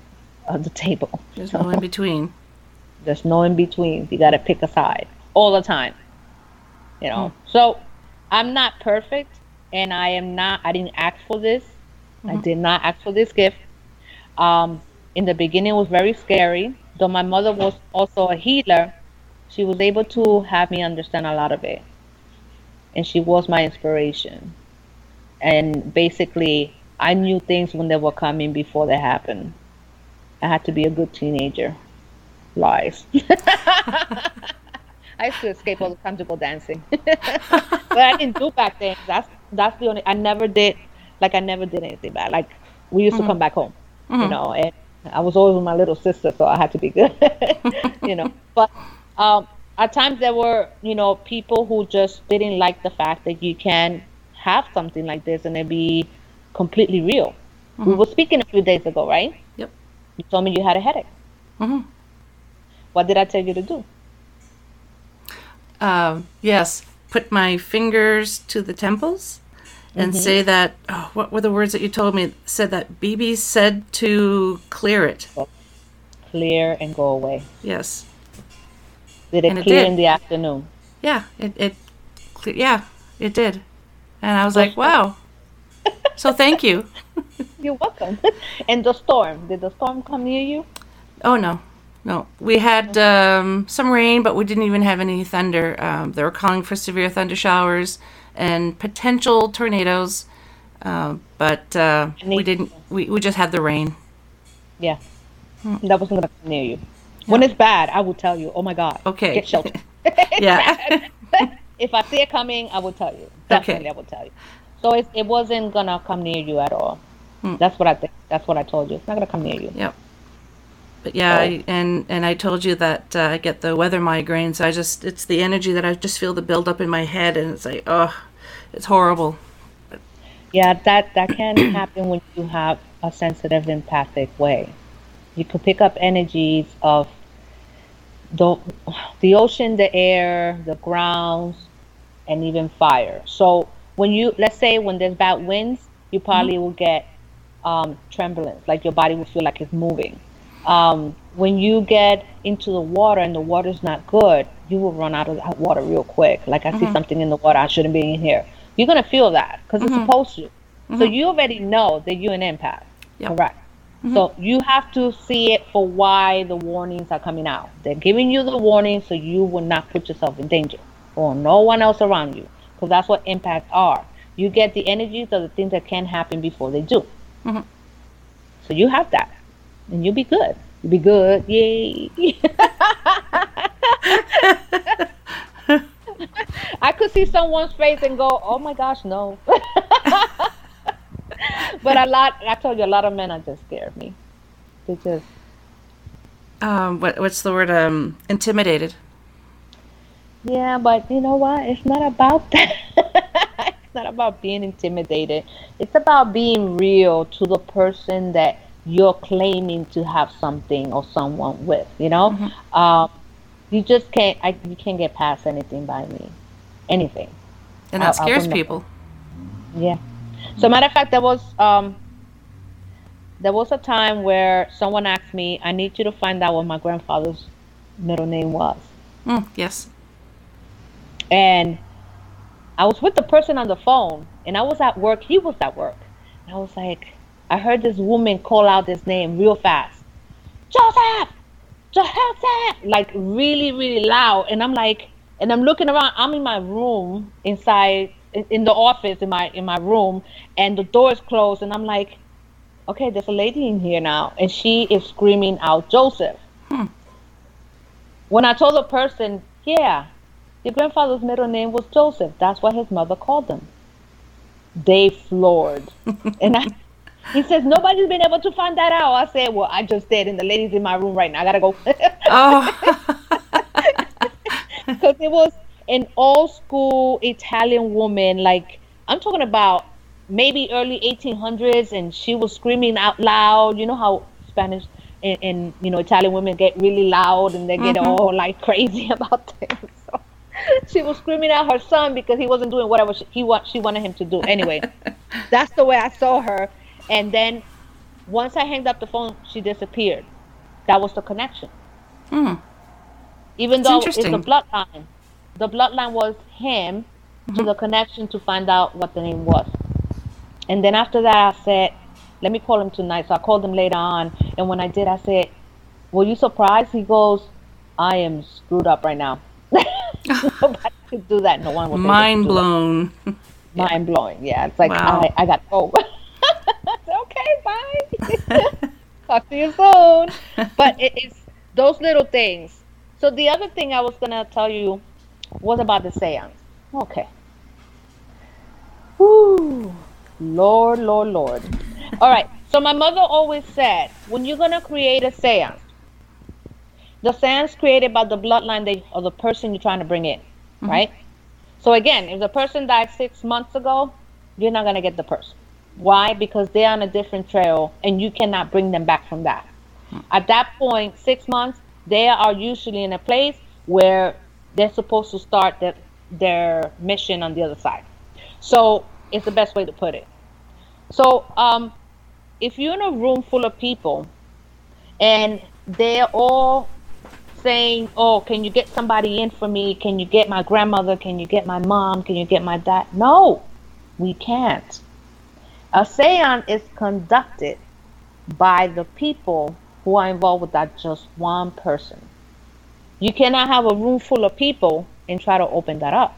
of the table. There's no in between. There's no in between. You got to pick a side all the time. You know. So I'm not perfect, and I am not. I didn't ask for this. I did not ask for this gift. Um, in the beginning, it was very scary. Though my mother was also a healer, she was able to have me understand a lot of it, and she was my inspiration. And basically, I knew things when they were coming before they happened. I had to be a good teenager. Lies. I used to escape all the time to go dancing, but I didn't do bad things. That's that's the only. I never did like I never did anything bad. Like we used to come back home, you know, and I was always with my little sister, so I had to be good, you know. But um, at times there were, you know, people who just didn't like the fact that you can have something like this and it be completely real. We were speaking a few days ago, right? Yep. You told me you had a headache. Mhm. What did I tell you to do? Um, yes, put my fingers to the temples and say that. Oh, what were the words that you told me? Said that BB said to clear it. Clear and go away. Yes. Did it And it clear did. in the afternoon? Yeah. It. It. Yeah. It did. And I was like, wow. So thank you. You're welcome. and the storm. Did the storm come near you? Oh no, no. We had um, some rain, but we didn't even have any thunder. Um, they were calling for severe thunder showers and potential tornadoes, uh, but uh, we didn't. We, we just had the rain. Yeah. That wasn't gonna come near you. When it's bad, I will tell you. Oh my God. Okay. Get shelter. Yeah. if I see it coming, I will tell you. Definitely, I will tell you. So it, it wasn't gonna come near you at all. Hmm. That's what I think. That's what I told you. It's not gonna come near you. yep. But yeah. I, and and I told you that uh, I get the weather migraine, so I just it's the energy that I just feel the build up in my head, and it's like oh, it's horrible. Yeah, that that can happen when you have a sensitive, empathic way. You could pick up energies of the the ocean, the air, the grounds, and even fire. So when you let's say when there's bad winds, you probably will get um, tremblance, like your body will feel like it's moving. Um, when you get into the water and the water's not good, you will run out of that water real quick. Like I see something in the water, I shouldn't be in here. You're gonna feel that because it's supposed to. So you already know that you're an empath. Yep. Correct. So you have to see it for why the warnings are coming out. They're giving you the warning so you will not put yourself in danger or no one else around you. Because that's what empaths are. You get the energies of the things that can happen before they do. Mhm. So you have that. And you'll be good. You'll be good. Yay. I could see someone's face and go, oh my gosh, no. but a lot, I told you, a lot of men are just scared of me. They just, Um, what what's the word? Um, intimidated. Yeah, but you know what? It's not about that. it's not about being intimidated. It's about being real to the person that you're claiming to have something or someone with. You know, um, you just can't. I, you can't get past anything by me. Anything. And that I scares wouldn't- people. Yeah. So matter of fact, there was um, there was a time where someone asked me, "I need you to find out what my grandfather's middle name was," Mm, yes. And I was with the person on the phone, and I was at work. He was at work, and I was like, I heard this woman call out this name real fast, Joseph, Joseph, like really, really loud, and I'm like, and I'm looking around. I'm in my room inside in, the office in my in my room, and the door is closed, and I'm like, okay, there's a lady in here now, and she is screaming out Joseph. Hmm. When I told the person, yeah, your grandfather's middle name was Joseph. That's what his mother called him. They floored. and I, he says, nobody's been able to find that out. I said, well, I just did, and the lady's in my room right now. I gotta go. Oh. Because it was an old school Italian woman, like, I'm talking about maybe early 1800s, and she was screaming out loud. You know how Spanish and, and you know, Italian women get really loud and they get mm-hmm. all like crazy about things. She was screaming at her son because he wasn't doing whatever she, he want, she wanted him to do. Anyway, that's the way I saw her. And then once I hanged up the phone, she disappeared. That was the connection. Hmm. Even It's though it's the bloodline, the bloodline was him to the connection to find out what the name was. And then after that, I said, let me call him tonight. So I called him later on. And when I did, I said, were you surprised? He goes, I am screwed up right now. Nobody could do that. No one to Mind blown. Mind blowing. Yeah, it's like Wow. I, I got to go. I said, okay, bye. Talk to you soon. But it, it's those little things. So the other thing I was gonna tell you was about the seance. Okay. Whew. Lord, Lord, Lord. All right. So my mother always said, when you're gonna create a seance, the seance created by the bloodline that, of the person you're trying to bring in, right? So again, if the person died six months ago, you're not gonna get the person. Why? Because they're on a different trail, and you cannot bring them back from that. At that point, six months, they are usually in a place where they're supposed to start their, their mission on the other side. So It's the best way to put it. So, um, if you're in a room full of people and they're all saying, "Oh, can you get somebody in for me? Can you get my grandmother? Can you get my mom? Can you get my dad?" No, we can't. A seance is conducted by the people who are involved with that just one person. You cannot have a room full of people and try to open that up.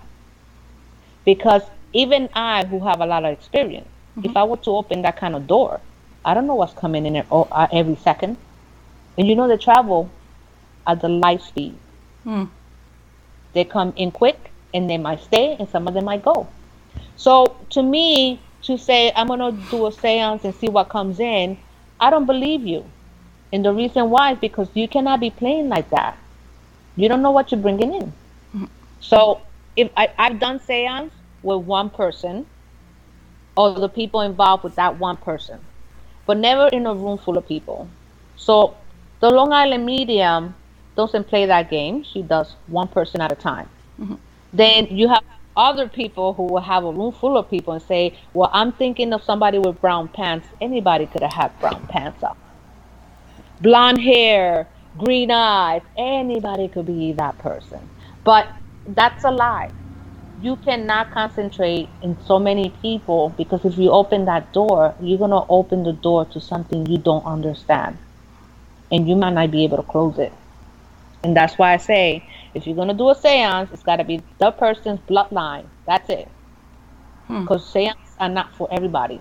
Because even I, who have a lot of experience, mm-hmm. if I were to open that kind of door, I don't know what's coming in there uh, every second. And you know, they travel at the light speed. Mm. They come in quick and they might stay, and some of them might go. So to me, to say, I'm going to do a seance and see what comes in, I don't believe you. And the reason why is because you cannot be playing like that. You don't know what you're bringing in. Mm-hmm. So if I, I've done seance with one person or the people involved with that one person, but never in a room full of people. So the Long Island medium doesn't play that game. She does one person at a time. Mm-hmm. Then you have other people who will have a room full of people and say, Well, I'm thinking of somebody with brown pants. Anybody could have had brown pants up. Blonde hair, green eyes, anybody could be that person. But that's a lie. You cannot concentrate in so many people because if you open that door, you're going to open the door to something you don't understand. And you might not be able to close it. And that's why I say if you're gonna do a séance, it's got to be the person's bloodline. That's it. Because hmm. séances are not for everybody.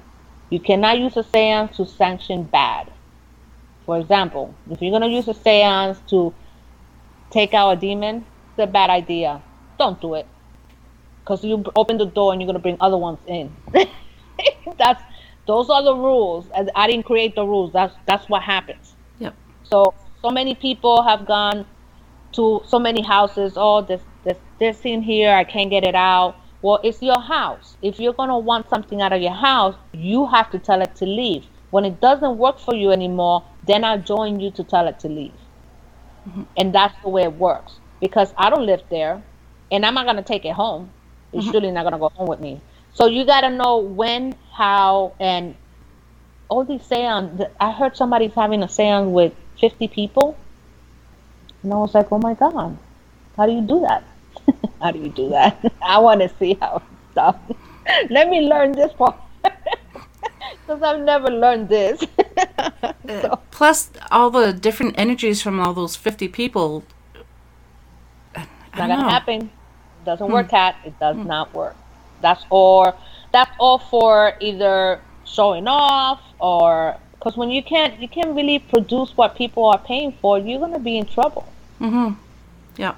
You cannot use a séance to sanction bad. For example, if you're gonna use a séance to take out a demon, it's a bad idea. Don't do it. Because you open the door and you're gonna bring other ones in. that's those are the rules. I didn't create the rules. That's that's what happens. Yep. So so many people have gone to so many houses. Oh, this this this in here, I can't get it out. Well, it's your house. If you're gonna want something out of your house, you have to tell it to leave. When it doesn't work for you anymore, then I'll join you to tell it to leave. Mm-hmm. And that's the way it works. Because I don't live there, and I'm not gonna take it home. It's mm-hmm. surely not gonna go home with me. So you gotta know when, how, and all these seance. I heard somebody's having a seance with 50 people and I was like, oh my God, how do you do that? how do you do that? I want to see how stuff. Let me learn this part. Because I've never learned this. so. uh, plus, all the different energies from all those 50 people. It's not going to happen. It doesn't hmm. work, Kat. It does hmm. not work. That's all. That's all for either showing off or because when you can't you can't really produce what people are paying for, you're gonna be in trouble. Mm-hmm. Yeah.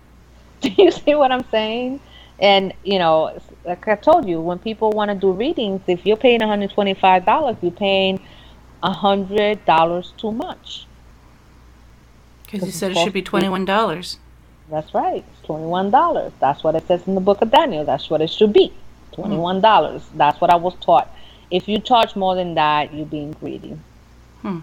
Do you see what I'm saying? And you know, like I told you, when people want to do readings, if you're paying $125, you're paying $100 too much. Because you said it should be $21. That's right. It's $21. That's what it says in the book of Daniel. That's what it should be. $21. Mm. That's what I was taught. If you charge more than that, you're being greedy. Hmm.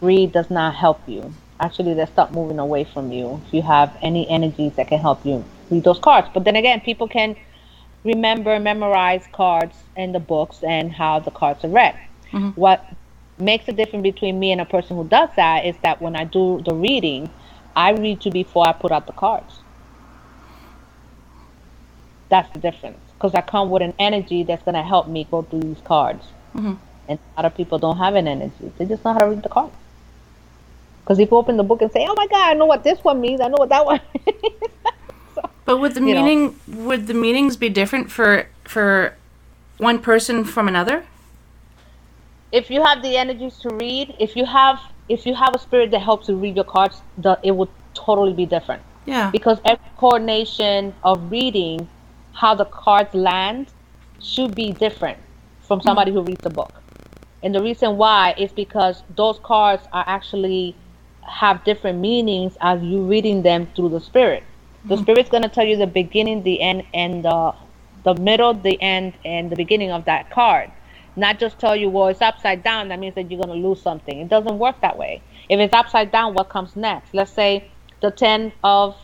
greed does not help you actually they stop moving away from you. If you have any energies that can help you read those cards. But then again people can remember memorize cards in the books and how the cards are read. Mm-hmm. what makes a difference between me and a person who does that is that when i do the reading i read you before i put out the cards. That's the difference because i come with an energy that's going to help me go through these cards. Mm-hmm. and a lot of people don't have an energy. They just know how to read the cards because if you open the book and say, "Oh my God, I know what this one means. I know what that one." so, but would the meaning know. would the meanings be different for for one person from another? If you have the energies to read, if you have if you have a spirit that helps you read your cards, the, it would totally be different. Yeah. Because every coordination of reading how the cards land should be different from somebody mm. who reads the book. And the reason why is because those cards are actually have different meanings as you reading them through the spirit. The mm-hmm. spirit's going to tell you the beginning, the end, and the the middle, the end, and the beginning of that card. Not just tell you, well, it's upside down. That means that you're going to lose something. It doesn't work that way. If it's upside down, what comes next? Let's say the ten of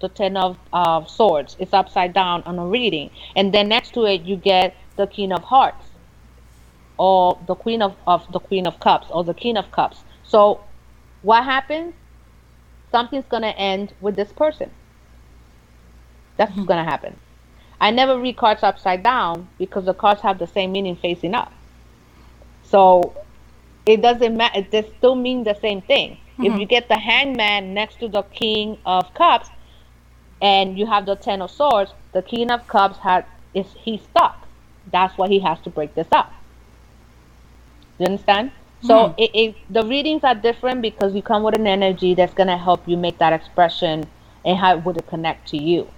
the ten of uh, swords is upside down on a reading, and then next to it you get the King of Hearts or the Queen of, of the Queen of Cups or the King of Cups. So what happens? Something's gonna end with this person. That's what's hmm. gonna happen. I never read cards upside down because the cards have the same meaning facing up. So it doesn't matter. It just still mean the same thing. If hmm. you get the hangman next to the king of cups and you have the ten of swords, the king of cups has is he's stuck. That's why he has to break this up. You understand? So hmm. it, it, the readings are different because you come with an energy that's gonna help you make that expression and how would it connect to you.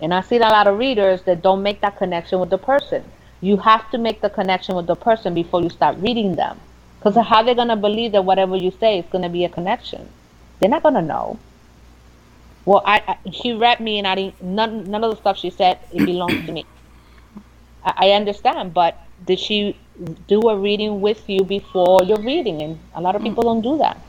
And I see a lot of readers that don't make that connection with the person. You have to make the connection with the person before you start reading them. Because hmm. how they're gonna believe that whatever you say is gonna be a connection? They're not gonna know. Well, I, I she read me and I didn't none none of the stuff she said it belongs to me. I, I understand, but did she do a reading with you before your reading? And a lot of people don't do that.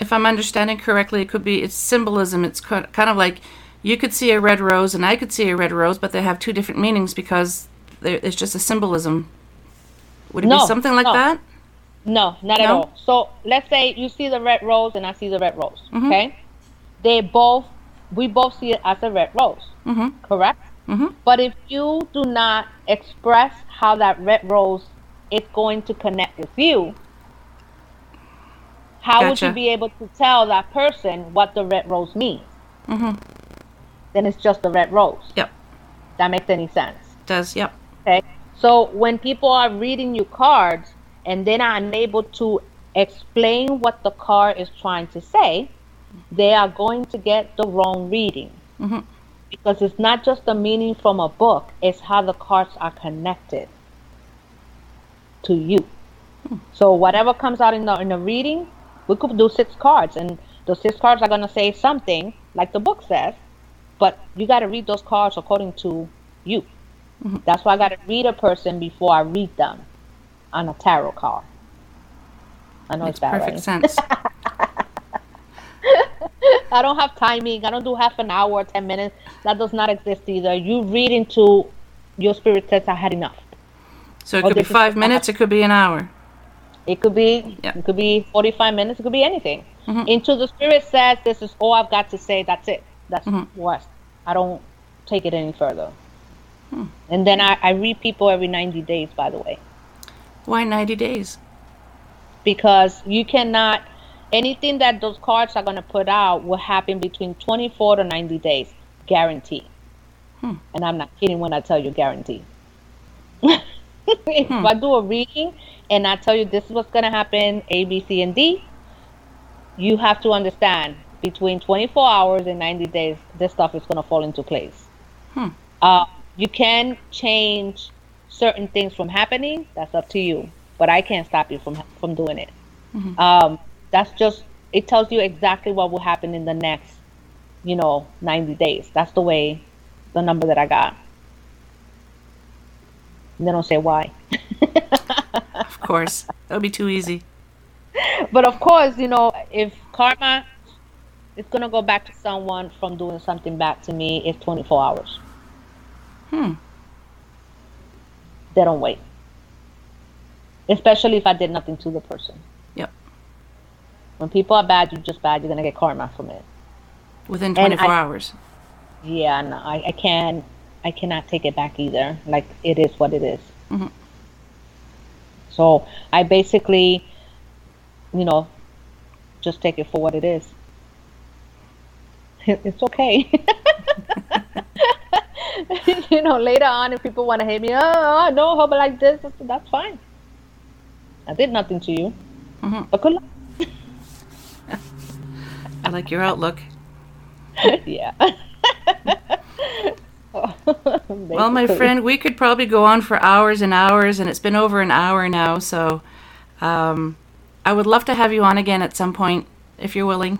If I'm understanding correctly, it could be it's symbolism. It's kind of like you could see a red rose and I could see a red rose, but they have two different meanings because it's just a symbolism. Would it No, be something like no. that? No, not at all. So let's say you see the red rose and I see the red rose. Mhm. Okay, they both we both see it as a red rose. Mm-hmm. correct? Mhm. But if you do not express how that red rose is going to connect with you, how would you be able to tell that person what the red rose means? Mm-hmm. Then it's just the red rose. Yep. That makes any sense. Does yep. Okay. So when people are reading you cards and they're not unable to explain what the card is trying to say, they are going to get the wrong reading. Mm-hmm. Because it's not just the meaning from a book, it's how the cards are connected to you. Hmm. So whatever comes out in the in the reading, we could do six cards and those six cards are gonna say something like the book says, but you gotta read those cards according to you. Mm-hmm. That's why I gotta read a person before I read them on a tarot card. I know Makes it's bad, perfect right? sense. I don't have timing. I don't do half an hour, ten minutes. That does not exist either. You read into your spirit says I had enough. So it Oh, could be five minutes. It could be an hour. It could be Yeah. it could be forty five minutes, it could be anything. Mhm. Into the spirit says this is all I've got to say, that's it. That's Mhm. what I don't take it any further. Hmm. And then I, I read people every ninety days by the way. Why ninety days? Because you cannot anything that those cards are gonna put out will happen between twenty four to ninety days. Guarantee. Hmm. And I'm not kidding when I tell you guarantee. if Hmm. I do a reading and I tell you this is what's gonna happen, A, B, C, and D, you have to understand between 24 hours and 90 days, this stuff is gonna fall into place. Hmm. Uh, you can change certain things from happening. That's up to you, but I can't stop you from from doing it. Mhm. Um, that's just it tells you exactly what will happen in the next, you know, 90 days. That's the way, the number that I got. And they don't say why. Of course, that would be too easy. but of course, you know, if karma is gonna go back to someone from doing something bad to me, it's 24 hours. Hmm. They don't wait. Especially if I did nothing to the person. When people are bad, you're just bad. You're gonna get karma from it. Within twenty four I- hours. Yeah, no, I, I can't. I cannot take it back either. Like it is what it is. Mhm. So I basically, you know, just take it for what it is. It's okay. you know, later on, if people want to hate me, oh, no, how about like this? That's fine. I did nothing to you, Mhm. but good luck. I like your outlook. yeah. Well, my friend, we could probably go on for hours and hours, and it's been over an hour now. So, um, I would love to have you on again at some point if you're willing.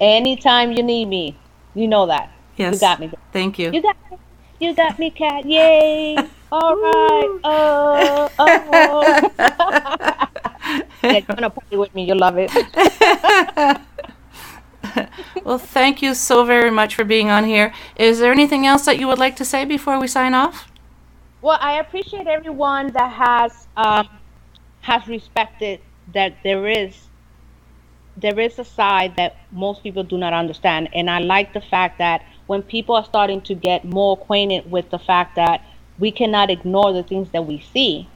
Anytime you need me, you know that. Yes. You got me. Thank you. You got me. You got me, Kat. Yay. All right. Oh, oh. yeah, you're gonna party with me. You'll love it. well, thank you so very much for being on here. Is there anything else that you would like to say before we sign off? Well, I appreciate everyone that has um, has respected that there is there is a side that most people do not understand, and I like the fact that when people are starting to get more acquainted with the fact that we cannot ignore the things that we see,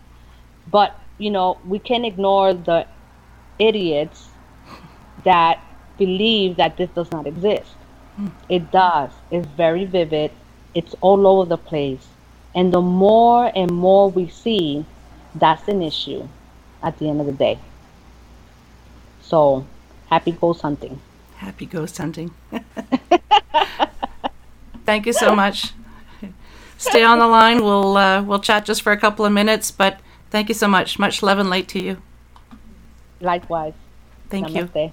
but you know we can ignore the idiots that believe that this does not exist. It does. It's very vivid. It's all over the place. And the more and more we see, that's an issue at the end of the day. So, happy ghost hunting. Happy ghost hunting. Thank you so much. Stay on the line. We'll uh, we'll chat just for a couple of minutes, but thank you so much. Much love and light to you. Likewise. Thank Namaste. you.